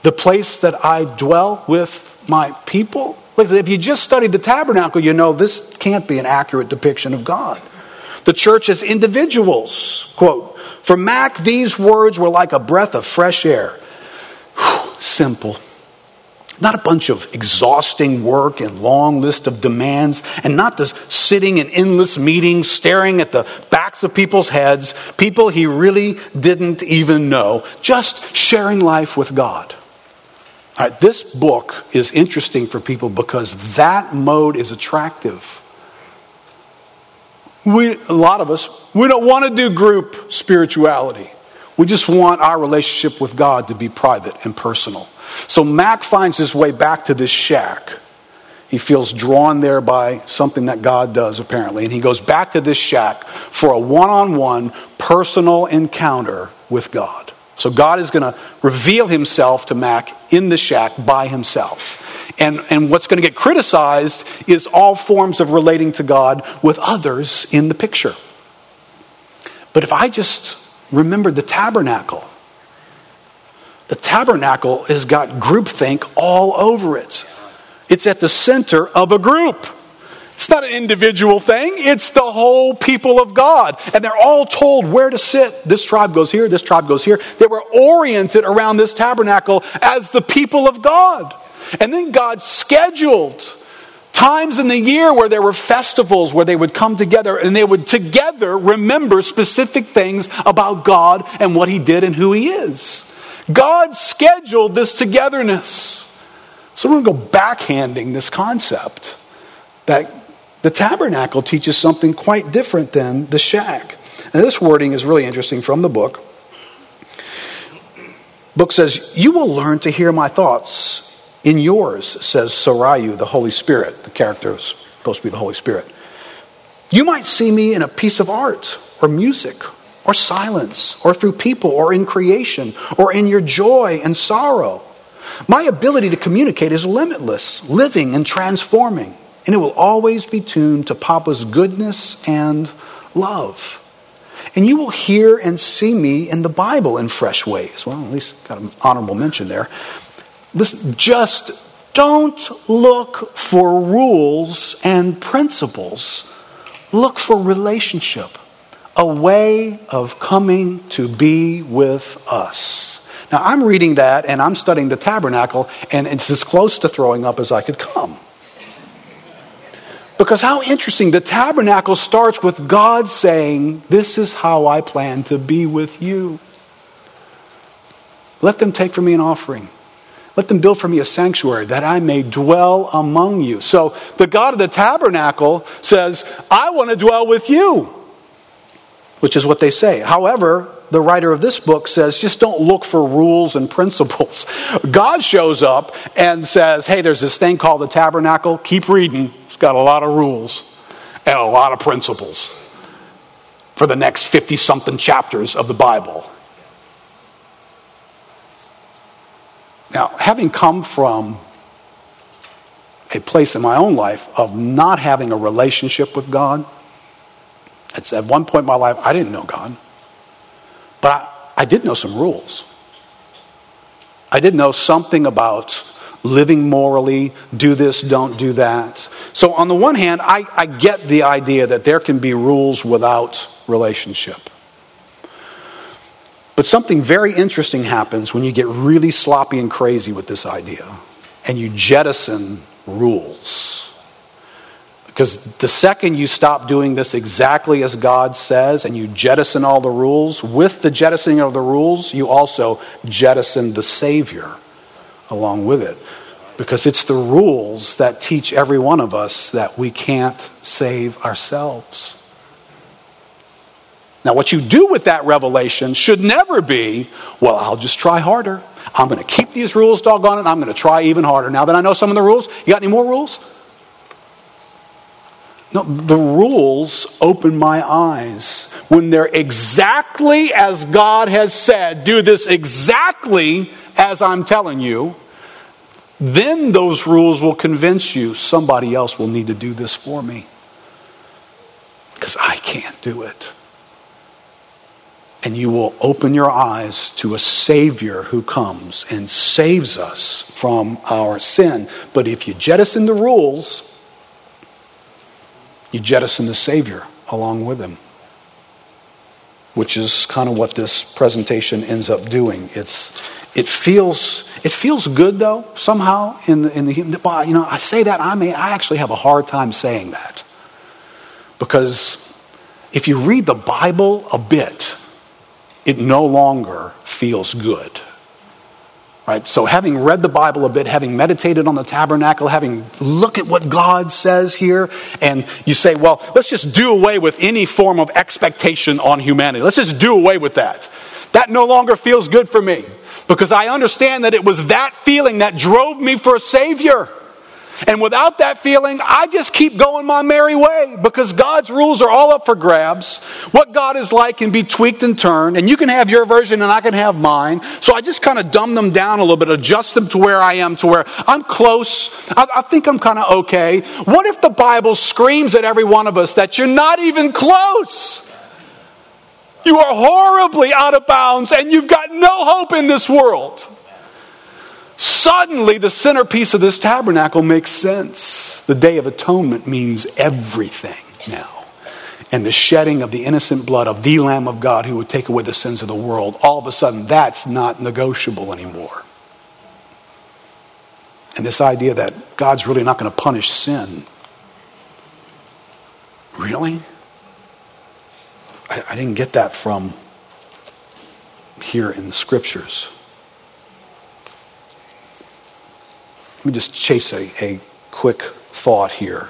The place that I dwell with my people? Look, if you just studied the tabernacle, you know this can't be an accurate depiction of God. The church as individuals. Quote, for Mack, these words were like a breath of fresh air. Whew, simple. Not a bunch of exhausting work and long list of demands, and not this sitting in endless meetings staring at the backs of people's heads, people he really didn't even know, just sharing life with God. All right, this book is interesting for people because that mode is attractive. We, a lot of us, we don't want to do group spirituality. We just want our relationship with God to be private and personal. So Mack finds his way back to this shack. He feels drawn there by something that God does, apparently. And he goes back to this shack for a one on one personal encounter with God. So God is going to reveal himself to Mack in the shack by himself. And, and what's going to get criticized is all forms of relating to God with others in the picture. But if I just remember the tabernacle, the tabernacle has got groupthink all over it. It's at the center of a group. It's not an individual thing, it's the whole people of God. And they're all told where to sit. This tribe goes here, this tribe goes here. They were oriented around this tabernacle as the people of God. And then God scheduled times in the year where there were festivals where they would come together and they would together remember specific things about God and what He did and who He is. God scheduled this togetherness. So we're going to go backhanding this concept that the tabernacle teaches something quite different than the shack. And this wording is really interesting from the book. Book says, "You will learn to hear my thoughts in yours," says Sarayu, the Holy Spirit. The character is supposed to be the Holy Spirit. You might see me in a piece of art or music or silence, or through people, or in creation, or in your joy and sorrow. My ability to communicate is limitless, living and transforming, and it will always be tuned to Papa's goodness and love. And you will hear and see me in the Bible in fresh ways. Well, at least got an honorable mention there. Listen, just don't look for rules and principles. Look for relationship a way of coming to be with us. Now, I'm reading that and I'm studying the tabernacle, and it's as close to throwing up as I could come. Because how interesting, the tabernacle starts with God saying, This is how I plan to be with you. Let them take from me an offering. Let them build for me a sanctuary that I may dwell among you. So the God of the tabernacle says, I want to dwell with you which is what they say. However, the writer of this book says just don't look for rules and principles. <laughs> God shows up and says, hey, there's this thing called the tabernacle. Keep reading. It's got a lot of rules and a lot of principles for the next 50 something chapters of the Bible. Now, having come from a place in my own life of not having a relationship with God, at one point in my life, I didn't know God. But I, I did know some rules. I did know something about living morally, do this, don't do that. So, on the one hand, I, I get the idea that there can be rules without relationship. But something very interesting happens when you get really sloppy and crazy with this idea and you jettison rules. Because the second you stop doing this exactly as God says and you jettison all the rules, with the jettisoning of the rules, you also jettison the Savior along with it. Because it's the rules that teach every one of us that we can't save ourselves. Now, what you do with that revelation should never be, well, I'll just try harder. I'm going to keep these rules, doggone it, I'm going to try even harder. Now that I know some of the rules, you got any more rules? No, the rules open my eyes. When they're exactly as God has said, do this exactly as I'm telling you, then those rules will convince you somebody else will need to do this for me. Because I can't do it. And you will open your eyes to a Savior who comes and saves us from our sin. But if you jettison the rules, you jettison the Savior along with him, which is kind of what this presentation ends up doing. It's, it feels, it feels good though somehow in the, in the human. you know I say that I may I actually have a hard time saying that because if you read the Bible a bit it no longer feels good. Right? So having read the Bible a bit, having meditated on the tabernacle, having look at what God says here, and you say, well, let's just do away with any form of expectation on humanity. Let's just do away with that. That no longer feels good for me because I understand that it was that feeling that drove me for a Savior. And without that feeling, I just keep going my merry way because God's rules are all up for grabs. What God is like can be tweaked and turned, and you can have your version and I can have mine. So I just kind of dumb them down a little bit, adjust them to where I am, to where I'm close. I, I think I'm kind of okay. What if the Bible screams at every one of us that you're not even close? You are horribly out of bounds and you've got no hope in this world. Suddenly, the centerpiece of this tabernacle makes sense. The Day of Atonement means everything now. And the shedding of the innocent blood of the Lamb of God who would take away the sins of the world, all of a sudden, that's not negotiable anymore. And this idea that God's really not going to punish sin. Really? I, I didn't get that from here in the scriptures. Let me just chase a, a quick thought here.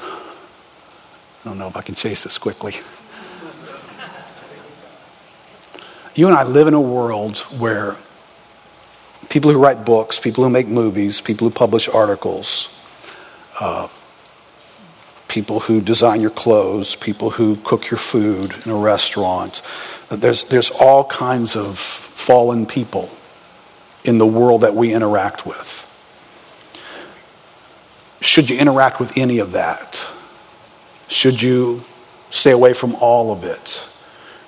I don't know if I can chase this quickly. You and I live in a world where people who write books, people who make movies, people who publish articles, uh, people who design your clothes, people who cook your food in a restaurant, there's, there's all kinds of fallen people in the world that we interact with. Should you interact with any of that? Should you stay away from all of it?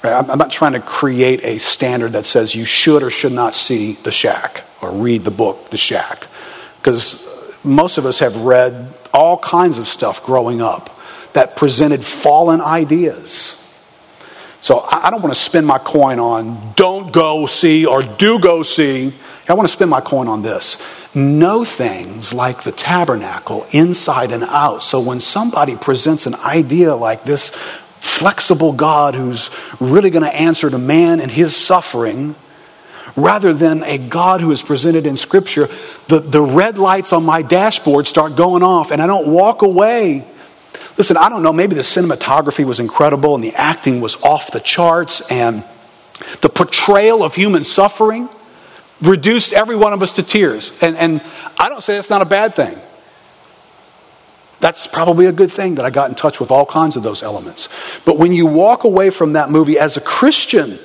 Right? I'm not trying to create a standard that says you should or should not see The Shack or read the book The Shack. Because most of us have read all kinds of stuff growing up that presented fallen ideas. So I don't want to spend my coin on don't go see or do go see I want to spend my coin on this. Know things like the tabernacle inside and out. So when somebody presents an idea like this flexible God who's really going to answer to man and his suffering, rather than a God who is presented in Scripture, the, the red lights on my dashboard start going off and I don't walk away. Listen, I don't know, maybe the cinematography was incredible and the acting was off the charts and the portrayal of human suffering reduced every one of us to tears. And, and I don't say that's not a bad thing. That's probably a good thing that I got in touch with all kinds of those elements. But when you walk away from that movie as a Christian,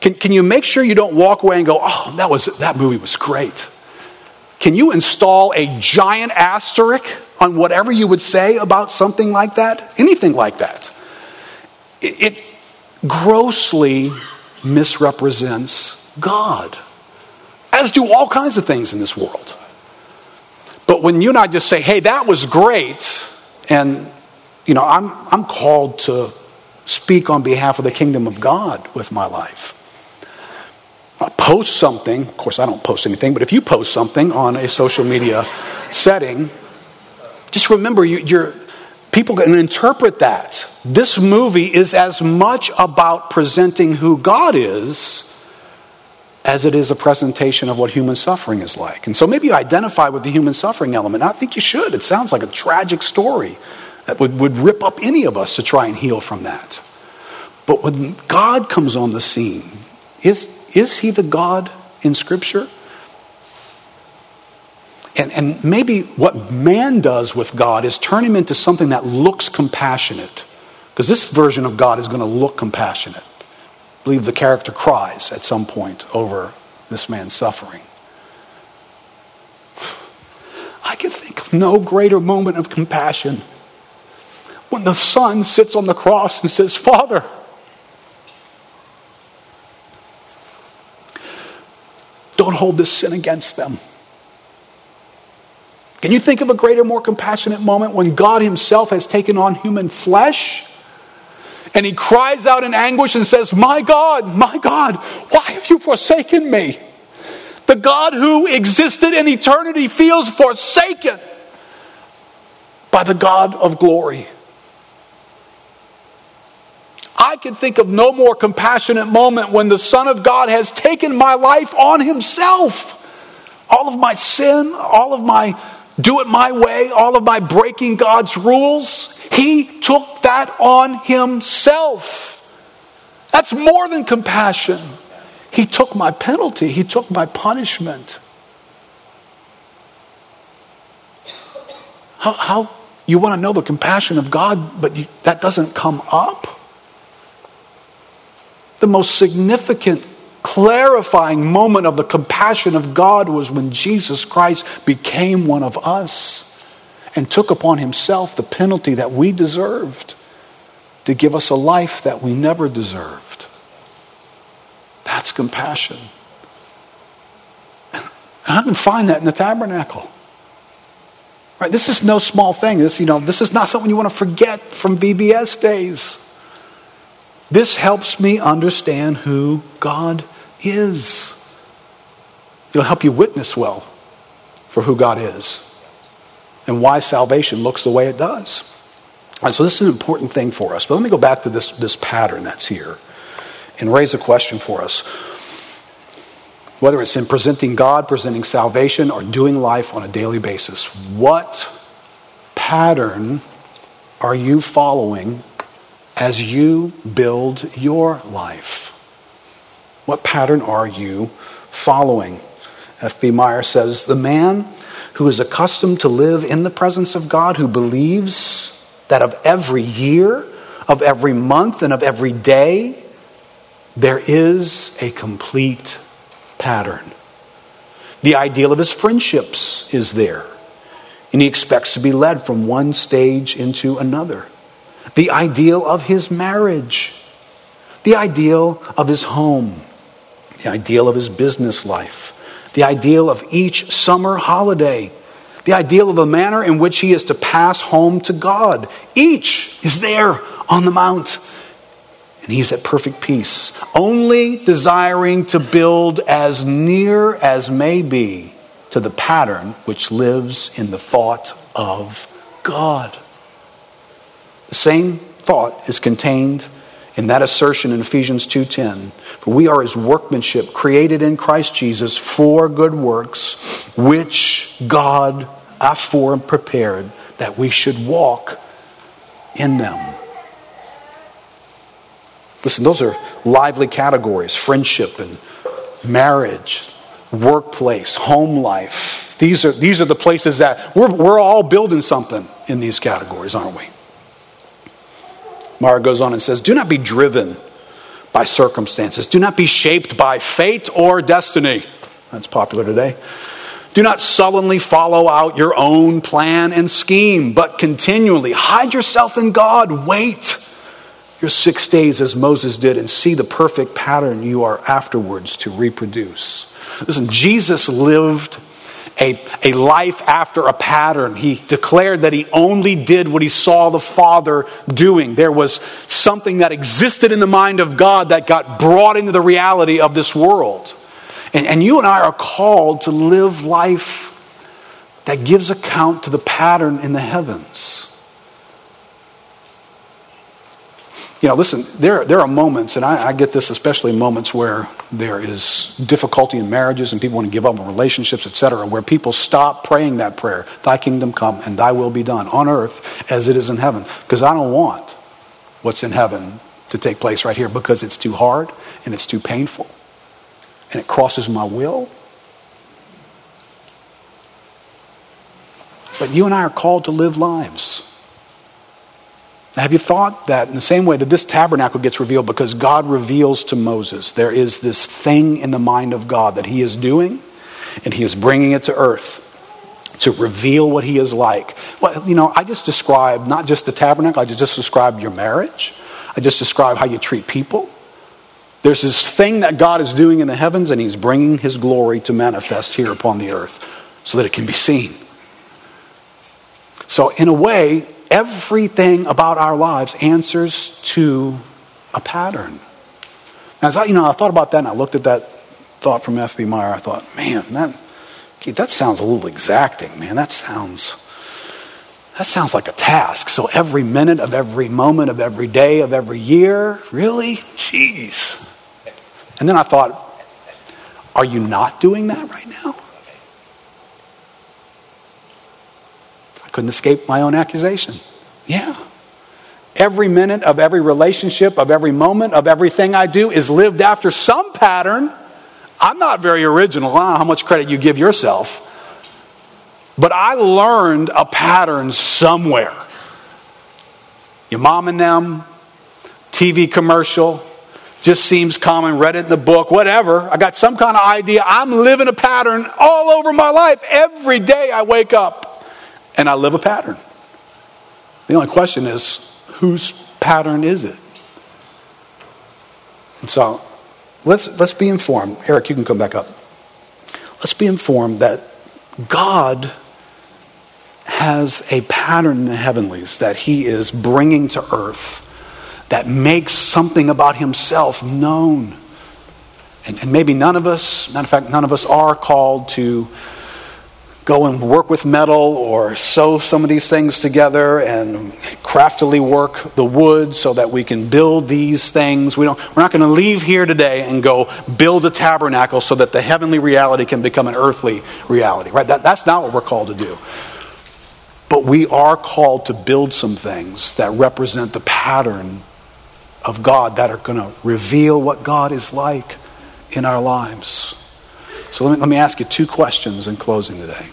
can, can you make sure you don't walk away and go, oh, that, was, that movie was great? Can you install a giant asterisk on whatever you would say about something like that? Anything like that? It, it grossly misrepresents God as do all kinds of things in this world. But when you and I just say, hey, that was great, and, you know, I'm, I'm called to speak on behalf of the kingdom of God with my life. I post something, of course, I don't post anything, but if you post something on a social media setting, just remember you, you're, people can interpret that. This movie is as much about presenting who God is as it is a presentation of what human suffering is like. And so maybe you identify with the human suffering element. I think you should. It sounds like a tragic story that would, would rip up any of us to try and heal from that. But when God comes on the scene, is, is he the God in Scripture? And, and maybe what man does with God is turn him into something that looks compassionate. Because this version of God is going to look compassionate believe the character cries at some point over this man's suffering. <sighs> I can think of no greater moment of compassion when the son sits on the cross and says, Father, don't hold this sin against them. Can you think of a greater, more compassionate moment when God Himself has taken on human flesh and he cries out in anguish and says, My God, my God, why have you forsaken me? The God who existed in eternity feels forsaken by the God of glory. I can think of no more compassionate moment when the Son of God has taken my life on himself. All of my sin, all of my do it my way, all of my breaking God's rules, he took that on himself. That's more than compassion. He took my penalty, he took my punishment. How, how you want to know the compassion of God, but you, that doesn't come up? The most significant, clarifying moment of the compassion of God was when Jesus Christ became one of us and took upon himself the penalty that we deserved to give us a life that we never deserved. That's compassion. And I can find that in the tabernacle. Right? This is no small thing. This, you know, this is not something you want to forget from VBS days. This helps me understand who God is. It'll help you witness well for who God is and why salvation looks the way it does. And so this is an important thing for us. But let me go back to this, this pattern that's here and raise a question for us. Whether it's in presenting God, presenting salvation, or doing life on a daily basis, what pattern are you following as you build your life? What pattern are you following? F.B. Meyer says the man who is accustomed to live in the presence of God, who believes that of every year, of every month, and of every day, there is a complete pattern. The ideal of his friendships is there, and he expects to be led from one stage into another the ideal of his marriage, the ideal of his home, the ideal of his business life, the ideal of each summer holiday, the ideal of a manner in which he is to pass home to God. Each is there on the mount. And he's at perfect peace, only desiring to build as near as may be to the pattern which lives in the thought of God. The same thought is contained in that assertion in Ephesians 2:10 for we are his workmanship created in Christ Jesus for good works which God afore prepared that we should walk in them. Listen those are lively categories. Friendship and marriage workplace home life. These are these are the places that we're, we're all building something in these categories aren't we Meyer goes on and says, Do not be driven by circumstances. Do not be shaped by fate or destiny. That's popular today. Do not sullenly follow out your own plan and scheme, but continually hide yourself in God. Wait your six days as Moses did and see the perfect pattern you are afterwards to reproduce. Listen, Jesus lived a, a life after a pattern. He declared that he only did what he saw the Father doing. There was something that existed in the mind of God that got brought into the reality of this world. And, and you and I are called to live life that gives account to the pattern in the heavens. You know, listen, there, there are moments, and I, I, get this especially moments where there is difficulty in marriages and people want to give up on relationships, etc., where people stop praying that prayer, Thy kingdom come and Thy will be done on earth as it is in heaven. Because I don't want what's in heaven to take place right here because it's too hard and it's too painful and it crosses my will. But you and I are called to live lives have you thought that in the same way that this tabernacle gets revealed because God reveals to Moses there is this thing in the mind of God that he is doing and he is bringing it to earth to reveal what he is like. Well, you know, I just described not just the tabernacle, I just described your marriage. I just described how you treat people. There's this thing that God is doing in the heavens, and He's bringing His glory to manifest here upon the earth so that it can be seen. So, in a way, everything about our lives answers to a pattern. As I, you know, I thought about that and I looked at that thought from F.B. Meyer. I thought, man, that, that sounds a little exacting, man. That sounds, that sounds like a task. So every minute of every moment of every day of every year, really? Jeez. And then I thought, are you not doing that right now? Couldn't escape my own accusation. Yeah. Every minute of every relationship, of every moment, of everything I do is lived after some pattern. I'm not very original. I don't know how much credit you give yourself. But I learned a pattern somewhere. Your mom and them, TV commercial, just seems common, read it in the book, whatever. I got some kind of idea. I'm living a pattern all over my life. Every day I wake up and I live a pattern. The only question is, whose pattern is it? And so let's, let's be informed. Eric, you can come back up. Let's be informed that God has a pattern in the heavenlies that he is bringing to earth that makes something about himself known. And, and, maybe none of us, matter of fact, none of us are called to go and work with metal or sew some of these things together and craftily work the wood so that we can build these things. We don't, we're not going to leave here today and go build a tabernacle so that the heavenly reality can become an earthly reality, right? That, that's not what we're called to do. But we are called to build some things that represent the pattern of God that are going to reveal what God is like in our lives. So let me, let me ask you two questions in closing today.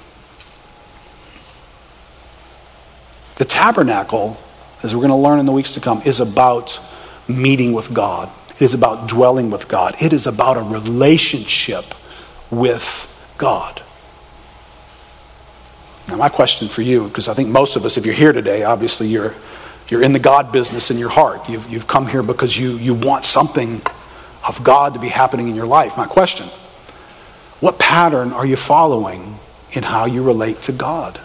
The tabernacle, as we're going to learn in the weeks to come, is about meeting with God. It is about dwelling with God. It is about a relationship with God. Now, my question for you, because I think most of us, if you're here today, obviously you're, you're in the God business in your heart. You've, you've come here because you, you want something of God to be happening in your life. My question what pattern are you following in how you relate to God?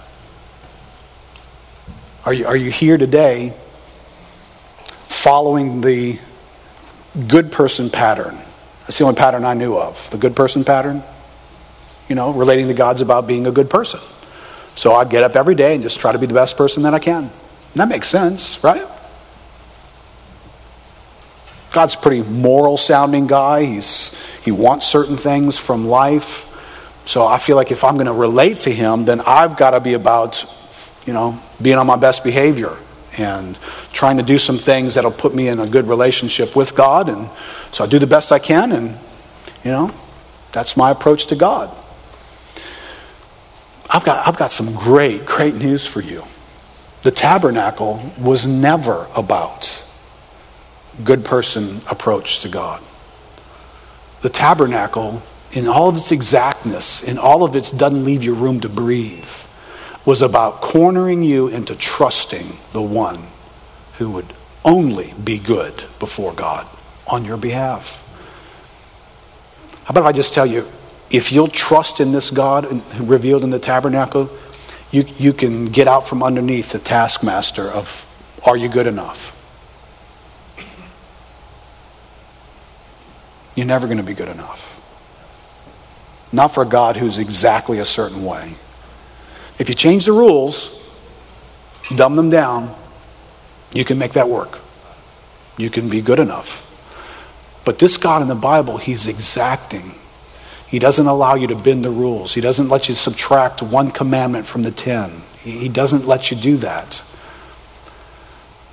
Are you, are you here today following the good person pattern? That's the only pattern I knew of. The good person pattern? You know, relating to God's about being a good person. So I get up every day and just try to be the best person that I can. And that makes sense, right? God's pretty moral sounding guy. He's, he wants certain things from life. So I feel like if I'm going to relate to him, then I've got to be about, you know, being on my best behavior and trying to do some things that'll put me in a good relationship with God. And so I do the best I can, and, you know, that's my approach to God. I've got, I've got some great, great news for you. The tabernacle was never about good person approach to God. The tabernacle, in all of its exactness, in all of its doesn't leave you room to breathe, was about cornering you into trusting the one who would only be good before God on your behalf. How about if I just tell you, if you'll trust in this God revealed in the tabernacle, you, you can get out from underneath the taskmaster of, are you good enough? You're never going to be good enough. Not for a God who's exactly a certain way. If you change the rules, dumb them down, you can make that work. You can be good enough. But this God in the Bible, He's exacting. He doesn't allow you to bend the rules. He doesn't let you subtract one commandment from the ten. He doesn't let you do that.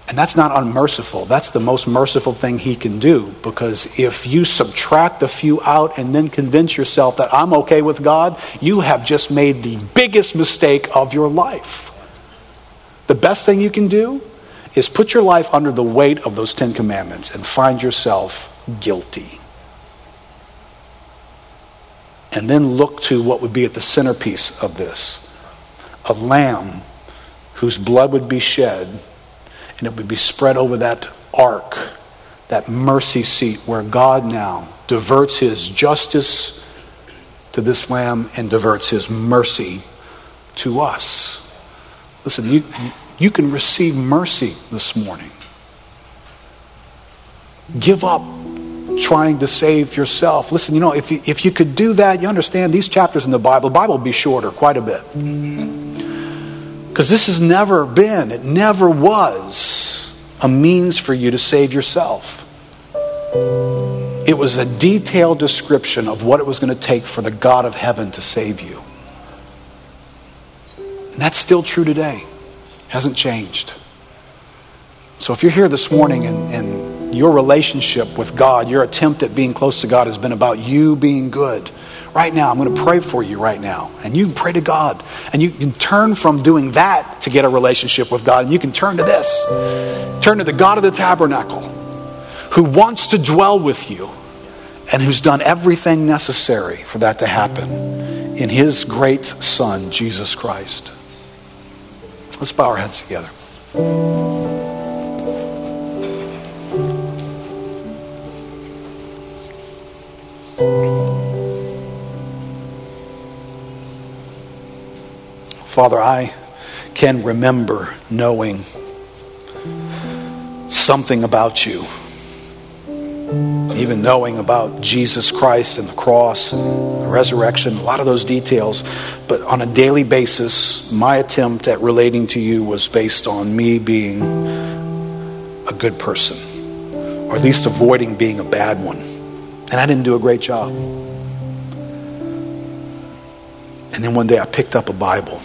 And that's not unmerciful. That's the most merciful thing he can do because if you subtract a few out and then convince yourself that I'm okay with God, you have just made the biggest mistake of your life. The best thing you can do is put your life under the weight of those Ten Commandments and find yourself guilty and then look to what would be at the centerpiece of this a lamb whose blood would be shed and it would be spread over that ark that mercy seat where God now diverts his justice to this lamb and diverts his mercy to us. Listen, you, you can receive mercy this morning. Give up trying to save yourself. Listen, you know, if you, if you could do that, you understand these chapters in the Bible, the Bible will be shorter quite a bit. Because this has never been, it never was a means for you to save yourself. It was a detailed description of what it was going to take for the God of heaven to save you. And that's still true today. Hasn't changed. So if you're here this morning and, and your relationship with God, your attempt at being close to God has been about you being good, right now, I'm going to pray for you right now. And you can pray to God. And you can turn from doing that to get a relationship with God. And you can turn to this turn to the God of the tabernacle who wants to dwell with you and who's done everything necessary for that to happen in his great Son, Jesus Christ. Let's bow our heads together. Father, I can remember knowing something about you. Even knowing about Jesus Christ and the cross and the resurrection, a lot of those details. But on a daily basis, my attempt at relating to you was based on me being a good person, or at least avoiding being a bad one. And I didn't do a great job. And then one day I picked up a Bible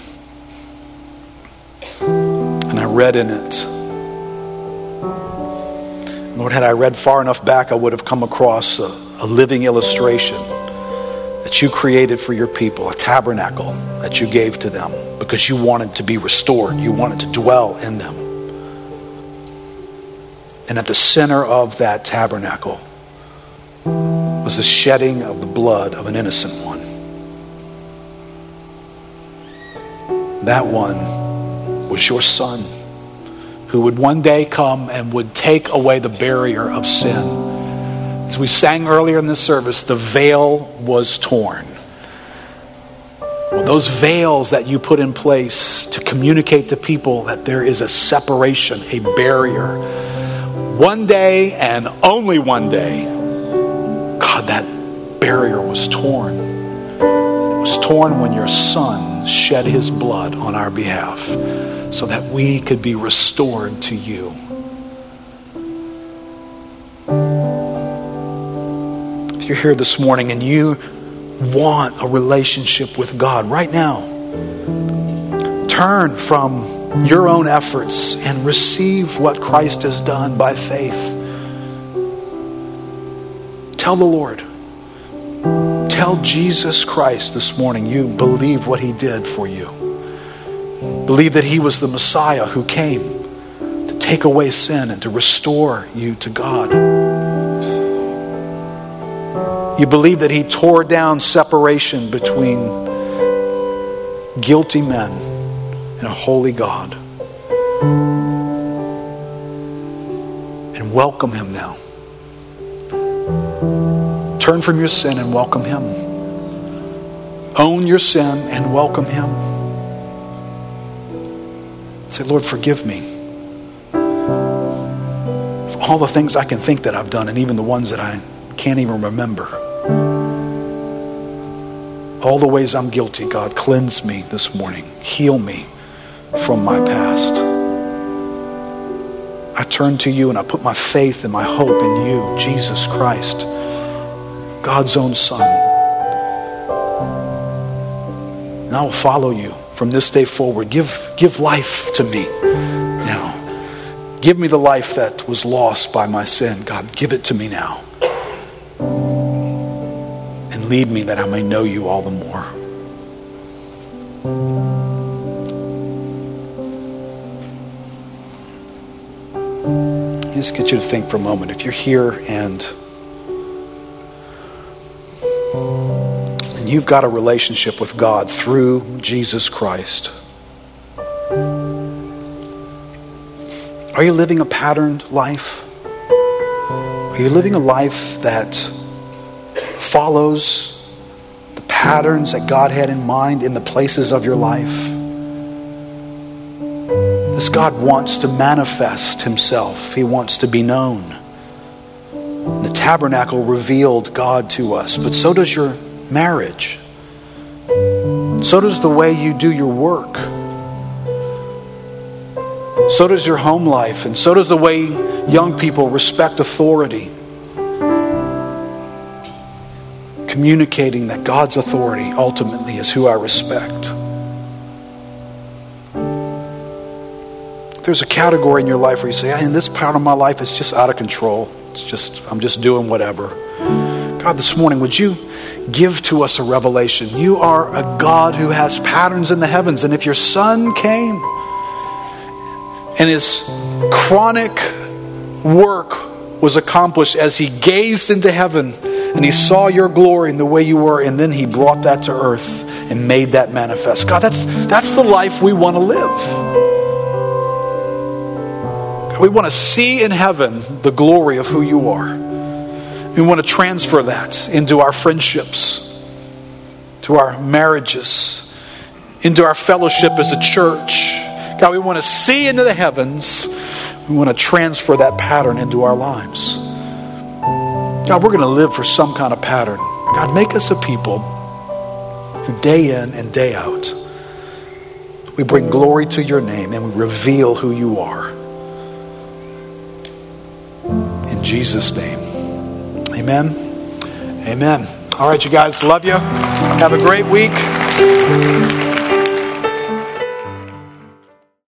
read in it Lord, had I read far enough back, I would have come across a, a living illustration that you created for your people, a tabernacle that you gave to them because you wanted to be restored, you wanted to dwell in them. And at the center of that tabernacle was the shedding of the blood of an innocent one. That one was your son who would one day come and would take away the barrier of sin. As we sang earlier in this service, the veil was torn. Well, those veils that you put in place to communicate to people that there is a separation, a barrier. One day and only one day, God, that barrier was torn. Was torn when your son shed his blood on our behalf so that we could be restored to you. If you're here this morning and you want a relationship with God right now, turn from your own efforts and receive what Christ has done by faith. Tell the Lord. Tell Jesus Christ this morning you believe what he did for you. Believe that He was the Messiah who came to take away sin and to restore you to God. You believe that He tore down separation between guilty men and a holy God. And welcome Him now. Turn from your sin and welcome Him. Own your sin and welcome Him. Say, Lord, forgive me for all the things I can think that I've done and even the ones that I can't even remember. All the ways I'm guilty, God, cleanse me this morning. Heal me from my past. I turn to you and I put my faith and my hope in you, Jesus Christ, God's own Son. And I will follow you from this day forward. Give, give life to me now. Give me the life that was lost by my sin. God, give it to me now. And lead me that I may know you all the more. just get you to think for a moment. If you're here and you've got a relationship with God through Jesus Christ. Are you living a patterned life? Are you living a life that follows the patterns that God had in mind in the places of your life? This God wants to manifest himself, he wants to be known. The tabernacle revealed God to us, but so does your marriage. So does the way you do your work. So does your home life, and so does the way young people respect authority. Communicating that God's authority ultimately is who I respect. There's a category in your life where you say, in this part of my life, it's just out of control. It's just, I'm just doing whatever. God, this morning, would you give to us a revelation? You are a God who has patterns in the heavens. And if your son came and his chronic work was accomplished as he gazed into heaven and he saw your glory in the way you were, and then he brought that to earth and made that manifest. God, that's, that's the life we want to live. We want to see in heaven the glory of who you are. We want to transfer that into our friendships, to our marriages, into our fellowship as a church. God, we want to see into the heavens. We want to transfer that pattern into our lives. God, we're going to live for some kind of pattern. God, make us a people who day in and day out, we bring glory to your name and we reveal who you are. In Jesus' name. Amen. Amen. All right, you guys, love you. Have a great week.